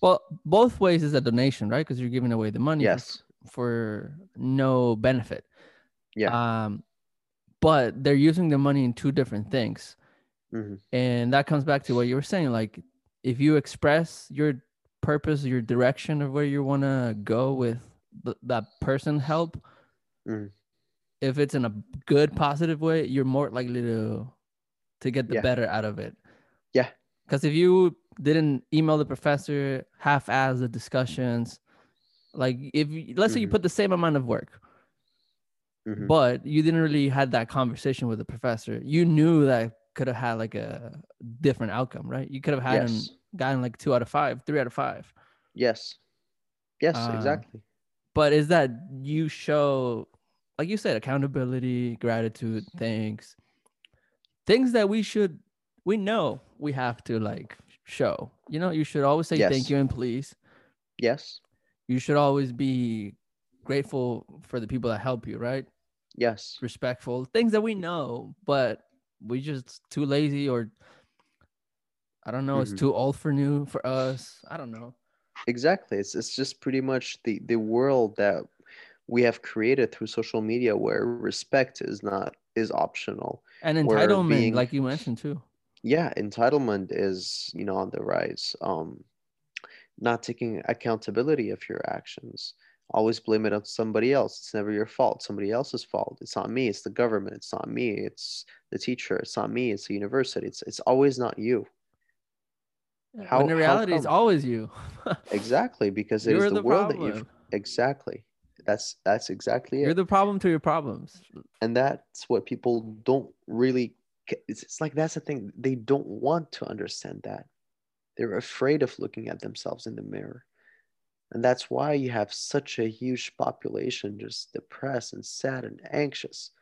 Well, both ways is a donation, right? Because you're giving away the money yes. for, no benefit. Yeah. Um, but they're using the money in two different things. Mm-hmm. And that comes back to what you were saying. Like if you express your purpose, your direction of where you want to go with th- that person help, mm. if it's in a good positive way, you're more likely to to get the yeah. better out of it. Yeah. Because if you didn't email the professor, half-ass the discussions, like if let's mm-hmm. say you mm-hmm. put the same amount of work, mm-hmm. but you didn't really had that conversation with the professor, you knew that could have had like a different outcome, right? You could have had yes. him gotten like two out of five, three out of five. Yes. Yes, uh, exactly but is that you show like you said accountability gratitude thanks things that we should we know we have to like show. You know you should always say yes. thank you and please. Yes. You should always be grateful for the people that help you right? Yes. Respectful things that we know but we just too lazy or i don't know mm-hmm. it's too old for new for us. I don't know. Exactly. It's it's just pretty much the the world that we have created through social media where respect is not is optional. And entitlement being, like you mentioned too yeah entitlement is you know on the rise. Um not taking accountability of your actions. Always blame it on somebody else. It's never your fault. Somebody else's fault. It's not me. It's the government. It's not me. It's the teacher. It's not me. It's the university. It's it's always not you. How, when the reality is always you. <laughs> exactly, because it is the, the world problem. that you've exactly. That's that's exactly it. You're the problem to your problems. And that's what people don't really it's, it's like that's the thing. They don't want to understand that. They're afraid of looking at themselves in the mirror. And that's why you have such a huge population just depressed and sad and anxious.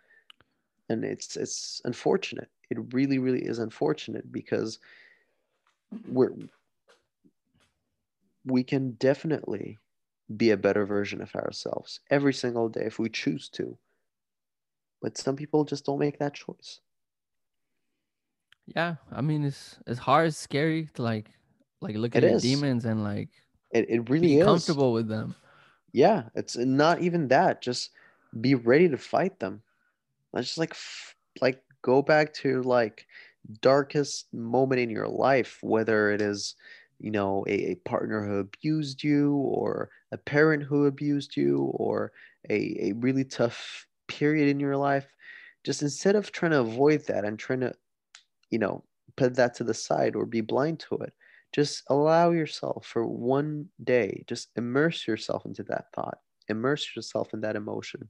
And it's it's unfortunate. It really, really is unfortunate because we're we can definitely be a better version of ourselves every single day if we choose to but some people just don't make that choice yeah i mean it's it's hard it's scary to like like look at demons and like it, it really be is. comfortable with them. Yeah it's not even that just be ready to fight them. Let's just like f- like go back to like darkest moment in your life, whether it is you know a, a partner who abused you or a parent who abused you or a, a really tough period in your life. Just instead of trying to avoid that and trying to you know put that to the side or be blind to it. Just allow yourself for one day just immerse yourself into that thought immerse yourself in that emotion.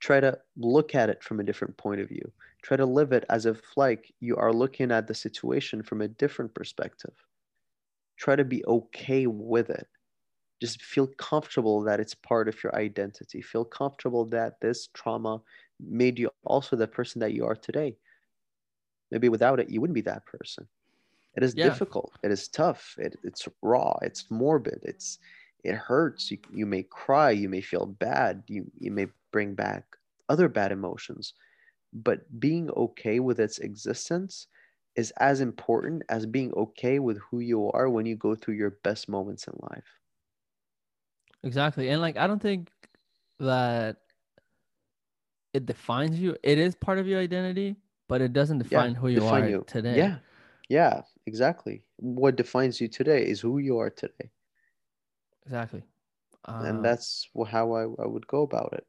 Try to look at it from a different point of view. Try to live it as if like you are looking at the situation from a different perspective. Try to be okay with it. Just feel comfortable that it's part of your identity. Feel comfortable that this trauma made you also the person that you are today maybe without it you wouldn't be that person. It is Yeah. difficult. It is tough. It, it's raw. It's morbid. It's it hurts. You, you may cry. You may feel bad. You, you may bring back other bad emotions. But being okay with its existence is as important as being okay with who you are when you go through your best moments in life. Exactly. And like I don't think that it defines you. It is part of your identity, but it doesn't define who you define are you. today. yeah yeah exactly what defines you today is who you are today Exactly. Um, and that's how I, I would go about it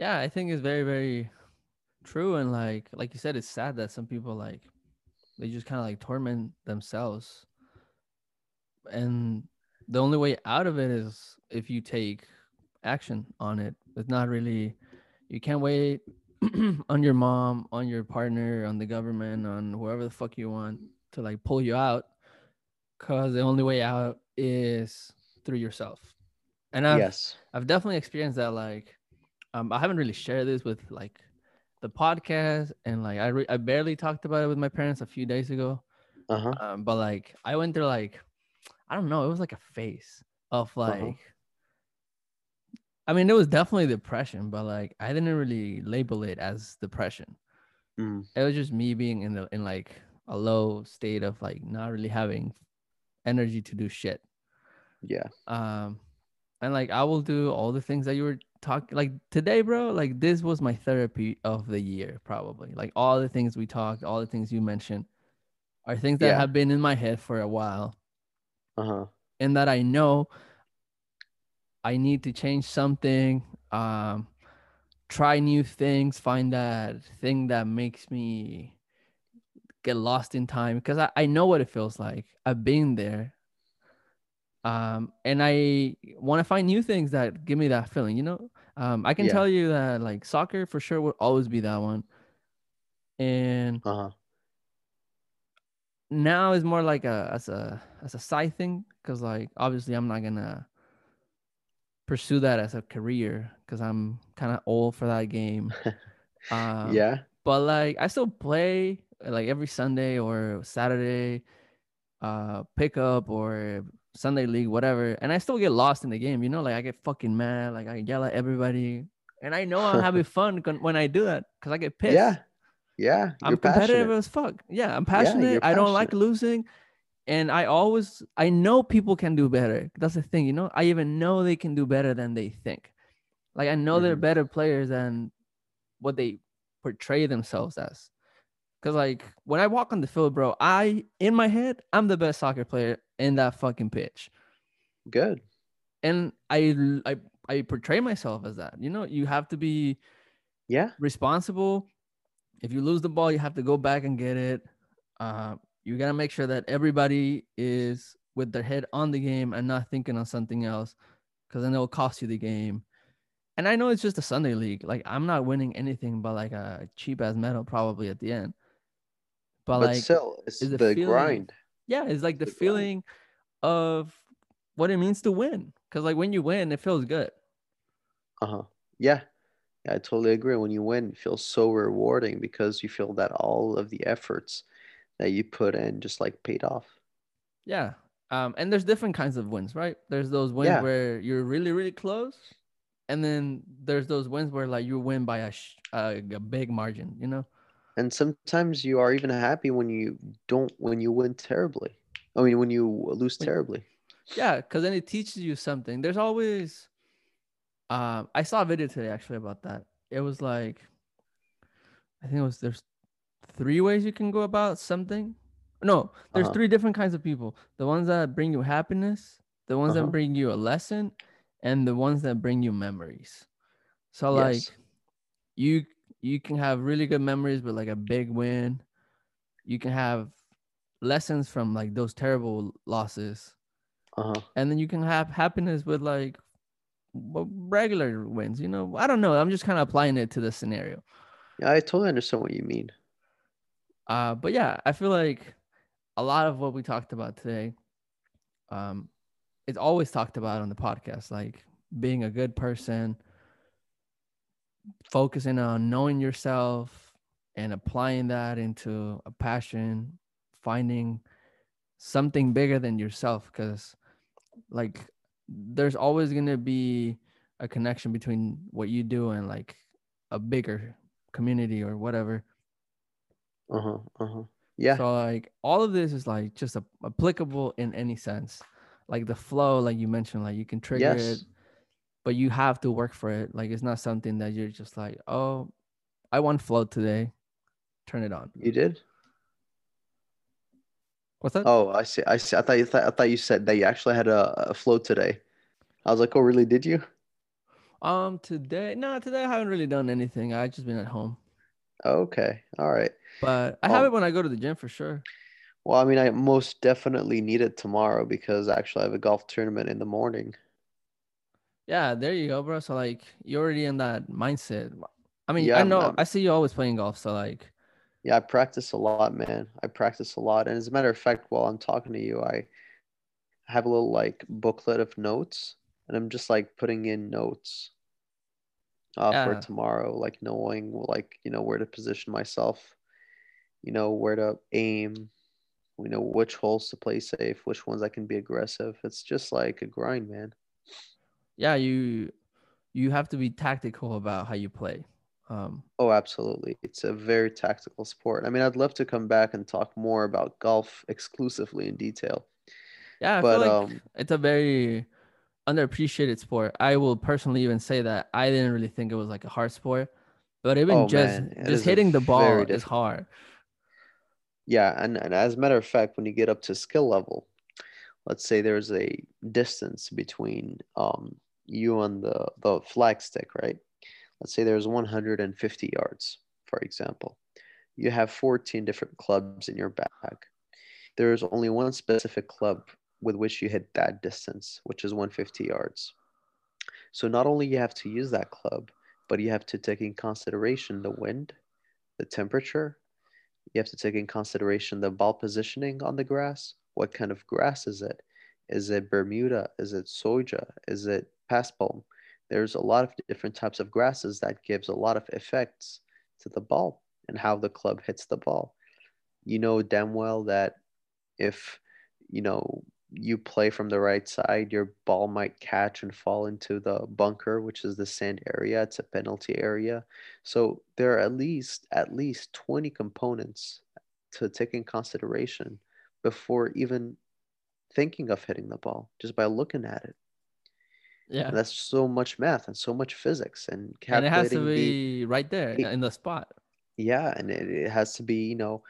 yeah, I think it's very, very true. And like like you said, it's sad that some people like they just kind of like torment themselves. And the only way out of it is if you take action on it. It's not really you can't wait <clears throat> on your mom, on your partner, on the government, on whoever the fuck you want to like pull you out. Cause the only way out is through yourself. And I've yes I've definitely experienced that. Like, um, I haven't really shared this with like the podcast, and like I re- I barely talked about it with my parents a few days ago. uh-huh Um, but like I went through like I don't know, it was like a phase of like. I mean, it was definitely depression, but like I didn't really label it as depression. Mm, It was just me being in the in like a low state of like not really having energy to do shit. yeah um and like i will do all the things that you were talking like today bro like this was my therapy of the year probably like all the things we talked all the things you mentioned are things that Yeah. have been in my head for a while uh-huh and that i know i need to change something um try new things find that thing that makes me get lost in time because I, I know what it feels like. I've been there. Um and i want to find new things that give me that feeling you know? Um i can Yeah. tell you that like soccer for sure will always be that one. And uh-huh. now is more like a as a as a side thing because like obviously i'm not gonna pursue that as a career because i'm kind of old for that game <laughs> um yeah but like I still play like every Sunday or Saturday, uh, pickup or Sunday league, whatever, and I still get lost in the game. You know, like I get fucking mad, like I yell at everybody, and I know I'm having <laughs> fun when I do that because I get pissed. yeah yeah I'm competitive passionate. as fuck. Yeah, I'm Yeah, passionate. I don't like losing. And I always I know people can do better. That's the thing, you know. I even know they can do better than they think. Like I know they're Mhm. better players than what they portray themselves as. Cause like when I walk on the field, bro, I in my head, I'm the best soccer player in that fucking pitch. good And I I I portray myself as that. You know, you have to be yeah responsible. If you lose the ball, you have to go back and get it. Uh, you gotta make sure that everybody is with their head on the game and not thinking on something else, because then it'll cost you the game. And I know it's just a Sunday league. Like I'm not winning anything but like a cheap ass medal probably at the end. But, but, like, still it's is the, feeling- grind yeah, it's like the the grind. feeling of what it means to win. Because like when you win, it feels good. uh-huh yeah Yeah, I totally agree. When you win, it feels so rewarding because you feel that all of the efforts that you put in just like paid off. Yeah. Um, and there's different kinds of wins, right? There's those wins Yeah. where you're really, really close, and then there's those wins where like you win by a, sh- a, a big margin, you know? And sometimes you are even happy when you don't when you win terribly. I mean when you lose terribly. Yeah, because then it teaches you something. There's always Um, I saw a video today actually about that. It was like, I think it was there's three ways you can go about something. No, there's Uh-huh. three different kinds of people. The ones that bring you happiness, the ones Uh-huh. that bring you a lesson, and the ones that bring you memories. So Yes. like you you can have really good memories with like a big win. You can have lessons from like those terrible losses. Uh-huh. And then you can have happiness with like regular wins, you know. I don't know. I'm just kind of applying it to the scenario. Yeah, I totally understand what you mean. Uh, but yeah, I feel like a lot of what we talked about today, um, it's always talked about on the podcast, like being a good person, focusing on knowing yourself and applying that into a passion, finding something bigger than yourself. Because, like, there's always gonna be a connection between what you do and like a bigger community or whatever. Uh-huh. Uh-huh. Yeah. So like all of this is like just a, applicable in any sense. Like the flow, like you mentioned, like you can trigger it, but you have to work for it. Like it's not something that you're just like, oh, I want flow today. Turn it on. You did? What's that? Oh, I see. I see. I thought you thought I thought you said that you actually had a, a float today. I was like, oh, really? Did you? Um, today, no, today I haven't really done anything. I just been at home, Okay. All right. but I have it when I go to the gym for sure. Well, I mean, I most definitely need it tomorrow because actually I have a golf tournament in the morning. Yeah, there you go, bro. So like you're already in that mindset. I mean, Yeah, I I'm- know I'm- I see you always playing golf, so like Yeah, I practice a lot, man. I practice a lot. And as a matter of fact, while I'm talking to you, I have a little like booklet of notes and I'm just like putting in notes uh, for tomorrow, like knowing like, you know, where to position myself, you know, where to aim, you know, which holes to play safe, which ones I can be aggressive. It's just like a grind, man. yeah, you you have to be tactical about how you play. Um, Oh, absolutely. It's a very tactical sport. I mean, I'd love to come back and talk more about golf exclusively in detail. yeah, I But, feel like um, it's a very underappreciated sport. I will personally even say that I didn't really think it was like a hard sport, but even Oh, just just hitting the ball is hard. Yeah, and, and as a matter of fact, when you get up to skill level, let's say there's a distance between um, you and the, the flag stick, right? Let's say there's 150 yards, for example. You have 14 different clubs in your bag. There's only one specific club with which you hit that distance, which is 150 yards. So not only you have to use that club, but you have to take in consideration the wind, the temperature, you have to take in consideration the ball positioning on the grass. What kind of grass is it? Is it Bermuda? Is it zoysia? Is it paspalum? There's a lot of different types of grasses that gives a lot of effects to the ball and how the club hits the ball. You know damn well that if you know you play from the right side, your ball might catch and fall into the bunker, which is the sand area. It's a penalty area. So there are at least at least 20 components to take in consideration before even thinking of hitting the ball, just by looking at it. Yeah, And that's so much math and so much physics and and it has to calculating the be right there the- in the spot. yeah, and it, it has to be, you know,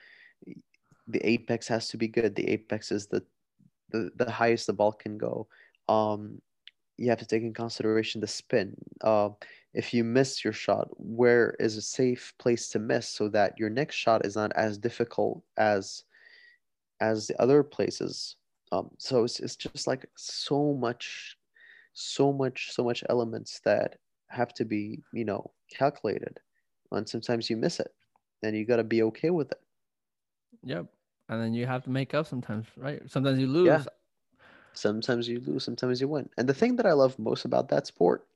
the apex has to be good. The apex is the the, the highest the ball can go. Um, you have to take in consideration the spin. Uh, if you miss your shot, where is a safe place to miss so that your next shot is not as difficult as as the other places. Um, so it's, it's just like so much, so much, so much elements that have to be, you know, calculated. And sometimes you miss it, and you got to be okay with it. Yep. And then you have to make up sometimes, right? Sometimes you lose. Yeah. Sometimes you lose, sometimes you win. And the thing that I love most about that sport,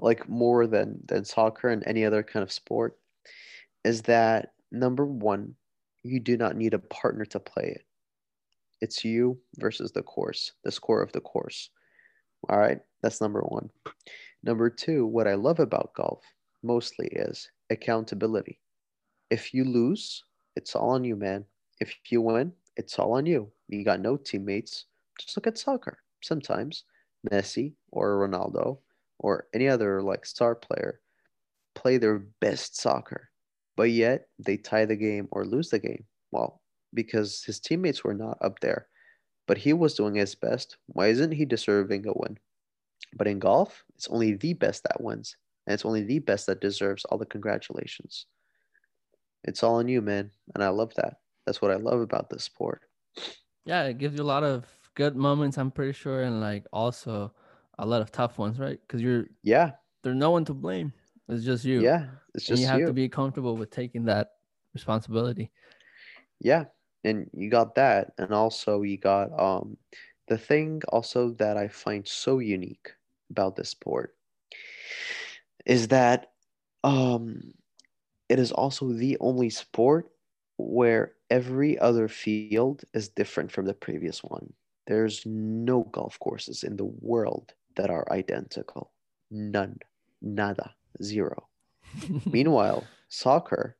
like more than than soccer and any other kind of sport, is that number one, you do not need a partner to play it. It's you versus the course, the score of the course. All right, that's number one. Number two, what I love about golf mostly is accountability. If you lose, it's all on you, man. If you win, it's all on you. You got no teammates. Just look at soccer. Sometimes Messi or Ronaldo or any other like star player play their best soccer, but yet they tie the game or lose the game. Well, because his teammates were not up there, but he was doing his best. Why isn't he deserving a win? But in golf, it's only the best that wins, and it's only the best that deserves all the congratulations. It's all on you, man, and I love that. That's what I love about this sport. Yeah, it gives you a lot of good moments, I'm pretty sure, and like also a lot of tough ones, right? Because you're Yeah, there's no one to blame. It's just you. yeah, it's and just you have you. to be comfortable with taking that responsibility. Yeah, and you got that, and also you got um the thing also that I find so unique about this sport is that um it is also the only sport where every other field is different from the previous one. There's no golf courses in the world that are identical. None. Nada. Zero. <laughs> Meanwhile, soccer,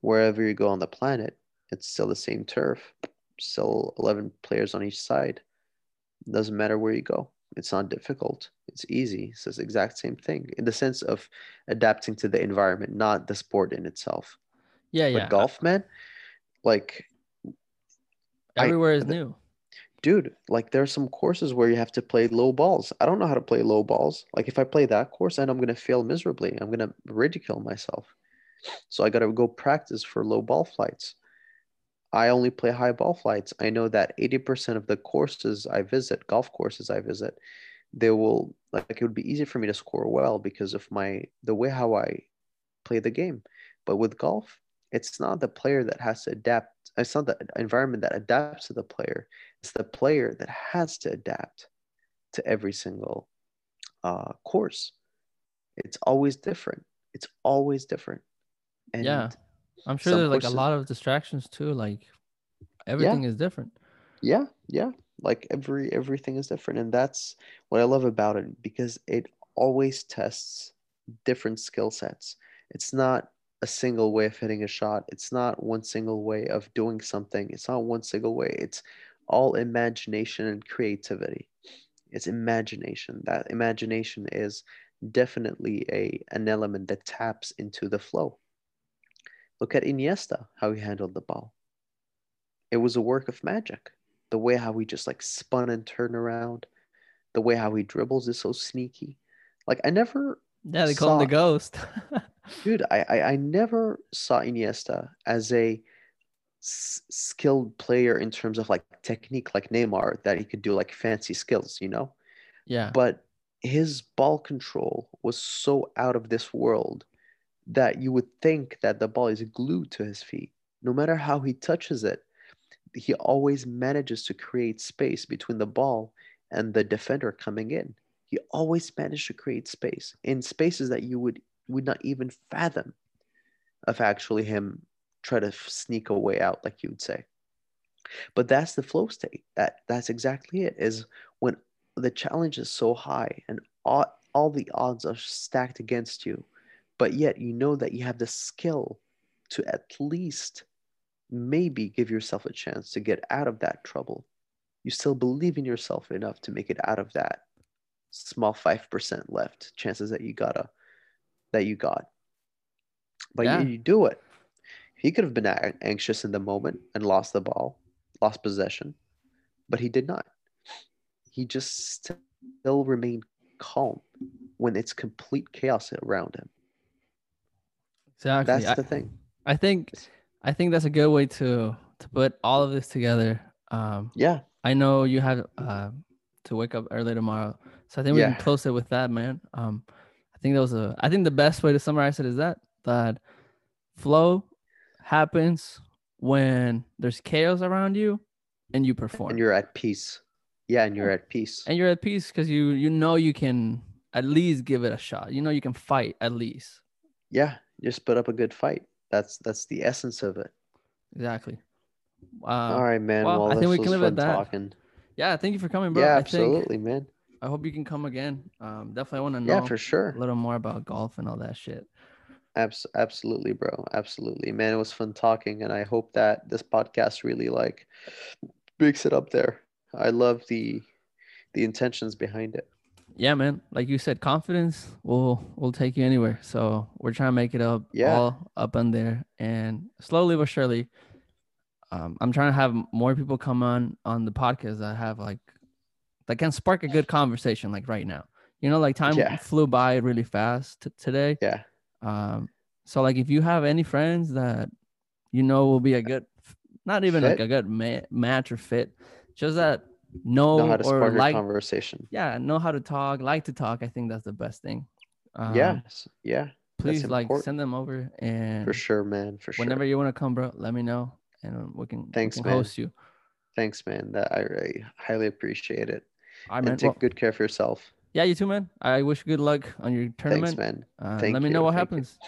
wherever you go on the planet, it's still the same turf, still 11 players on each side. Doesn't matter where you go. It's not difficult. It's easy. It's the exact same thing in the sense of adapting to the environment, not the sport in itself. yeah, yeah. But yeah. golf, man, like, I- Everywhere is new. dude, like there are some courses where you have to play low balls. I don't know how to play low balls. Like if I play that course, then I'm gonna fail miserably. I'm gonna ridicule myself. So I gotta go practice for low ball flights. I only play high ball flights. I know that 80% of the courses I visit, golf courses I visit, they will like it would be easy for me to score well because of my the way how I play the game. But with golf, it's not the player that has to adapt. It's not the environment that adapts to the player. It's the player that has to adapt to every single uh, course. It's always different. It's always different. And Yeah. I'm sure there's like a lot of distractions too. Like everything is different. yeah yeah like every everything is different and that's what i love about it because it always tests different skill sets it's not a single way of hitting a shot. It's not one single way of doing something. It's not one single way. It's all imagination and creativity. It's imagination. That imagination is definitely a an element that taps into the flow. Look at iniesta how he handled the ball. It was a work of magic. The way how he just like spun and turned around, the way how he dribbles is so sneaky. Like I never, Yeah, they call him the ghost. <laughs> dude, I I, I never saw Iniesta as a s- skilled player in terms of like technique, like Neymar, that he could do like fancy skills, you know. yeah. But his ball control was so out of this world that you would think that the ball is glued to his feet. No matter how he touches it, he always manages to create space between the ball and the defender coming in. He always managed to create space in spaces that you would would not even fathom of actually him try to sneak a way out, like you would say. But that's the flow state. That that's exactly it. Is when the challenge is so high and all, all the odds are stacked against you, but yet you know that you have the skill to at least maybe give yourself a chance to get out of that trouble. You still believe in yourself enough to make it out of that small 5% left chances that you gotta that you got. But Yeah. you, you do it. He could have been anxious in the moment and lost the ball, lost possession, but he did not. He just still remained calm when it's complete chaos around him. exactly. That's I, the thing. I think I think that's a good way to to put all of this together. Um, Yeah. I know you have uh, to wake up early tomorrow, so I think we Yeah. can close it with that, man. Um, think that was a. I think the best way to summarize it is that that flow happens when there's chaos around you, and you perform, And you're at peace. Yeah, and you're at peace. and you're at peace because you you know you can at least give it a shot. You know you can fight at least. Yeah, just put up a good fight. That's that's the essence of it. Exactly. Uh, All right, man. well, Well, I think we can live at that. talking. Yeah, thank you for coming, bro. Yeah, I think absolutely, man. I hope you can come again. Um, definitely want to know Yeah, for sure. a little more about golf and all that shit. Abs- absolutely, bro. Absolutely, man. It was fun talking, and I hope that this podcast really like breaks it up there. I love the the intentions behind it. yeah, man. Like you said, confidence will will take you anywhere. So we're trying to make it up Yeah. all up on there, and slowly but surely, um, I'm trying to have more people come on on the podcast that have like that can spark a good conversation. Like right now, you know, like time Yeah. flew by really fast t- today. Yeah. Um, so like if you have any friends that you know will be a good, not even like a good ma- match or fit, just that know, Know how to or spark a like conversation. yeah know how to talk like to talk i think that's the best thing um, yes. Yeah. please like send them over and For sure, man. For sure. whenever you want to come bro let me know and we can, we Thanks, can man. host you Thanks, man. That I, I highly appreciate it. All right and take well, good care of yourself. yeah you too man i wish you good luck on your tournament Thanks, man. uh, Thank let me you, know what thank you. happens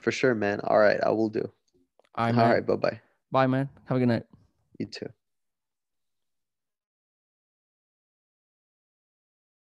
For sure, man. All right, I will do. all right All right, bye bye. bye man have a good night You too.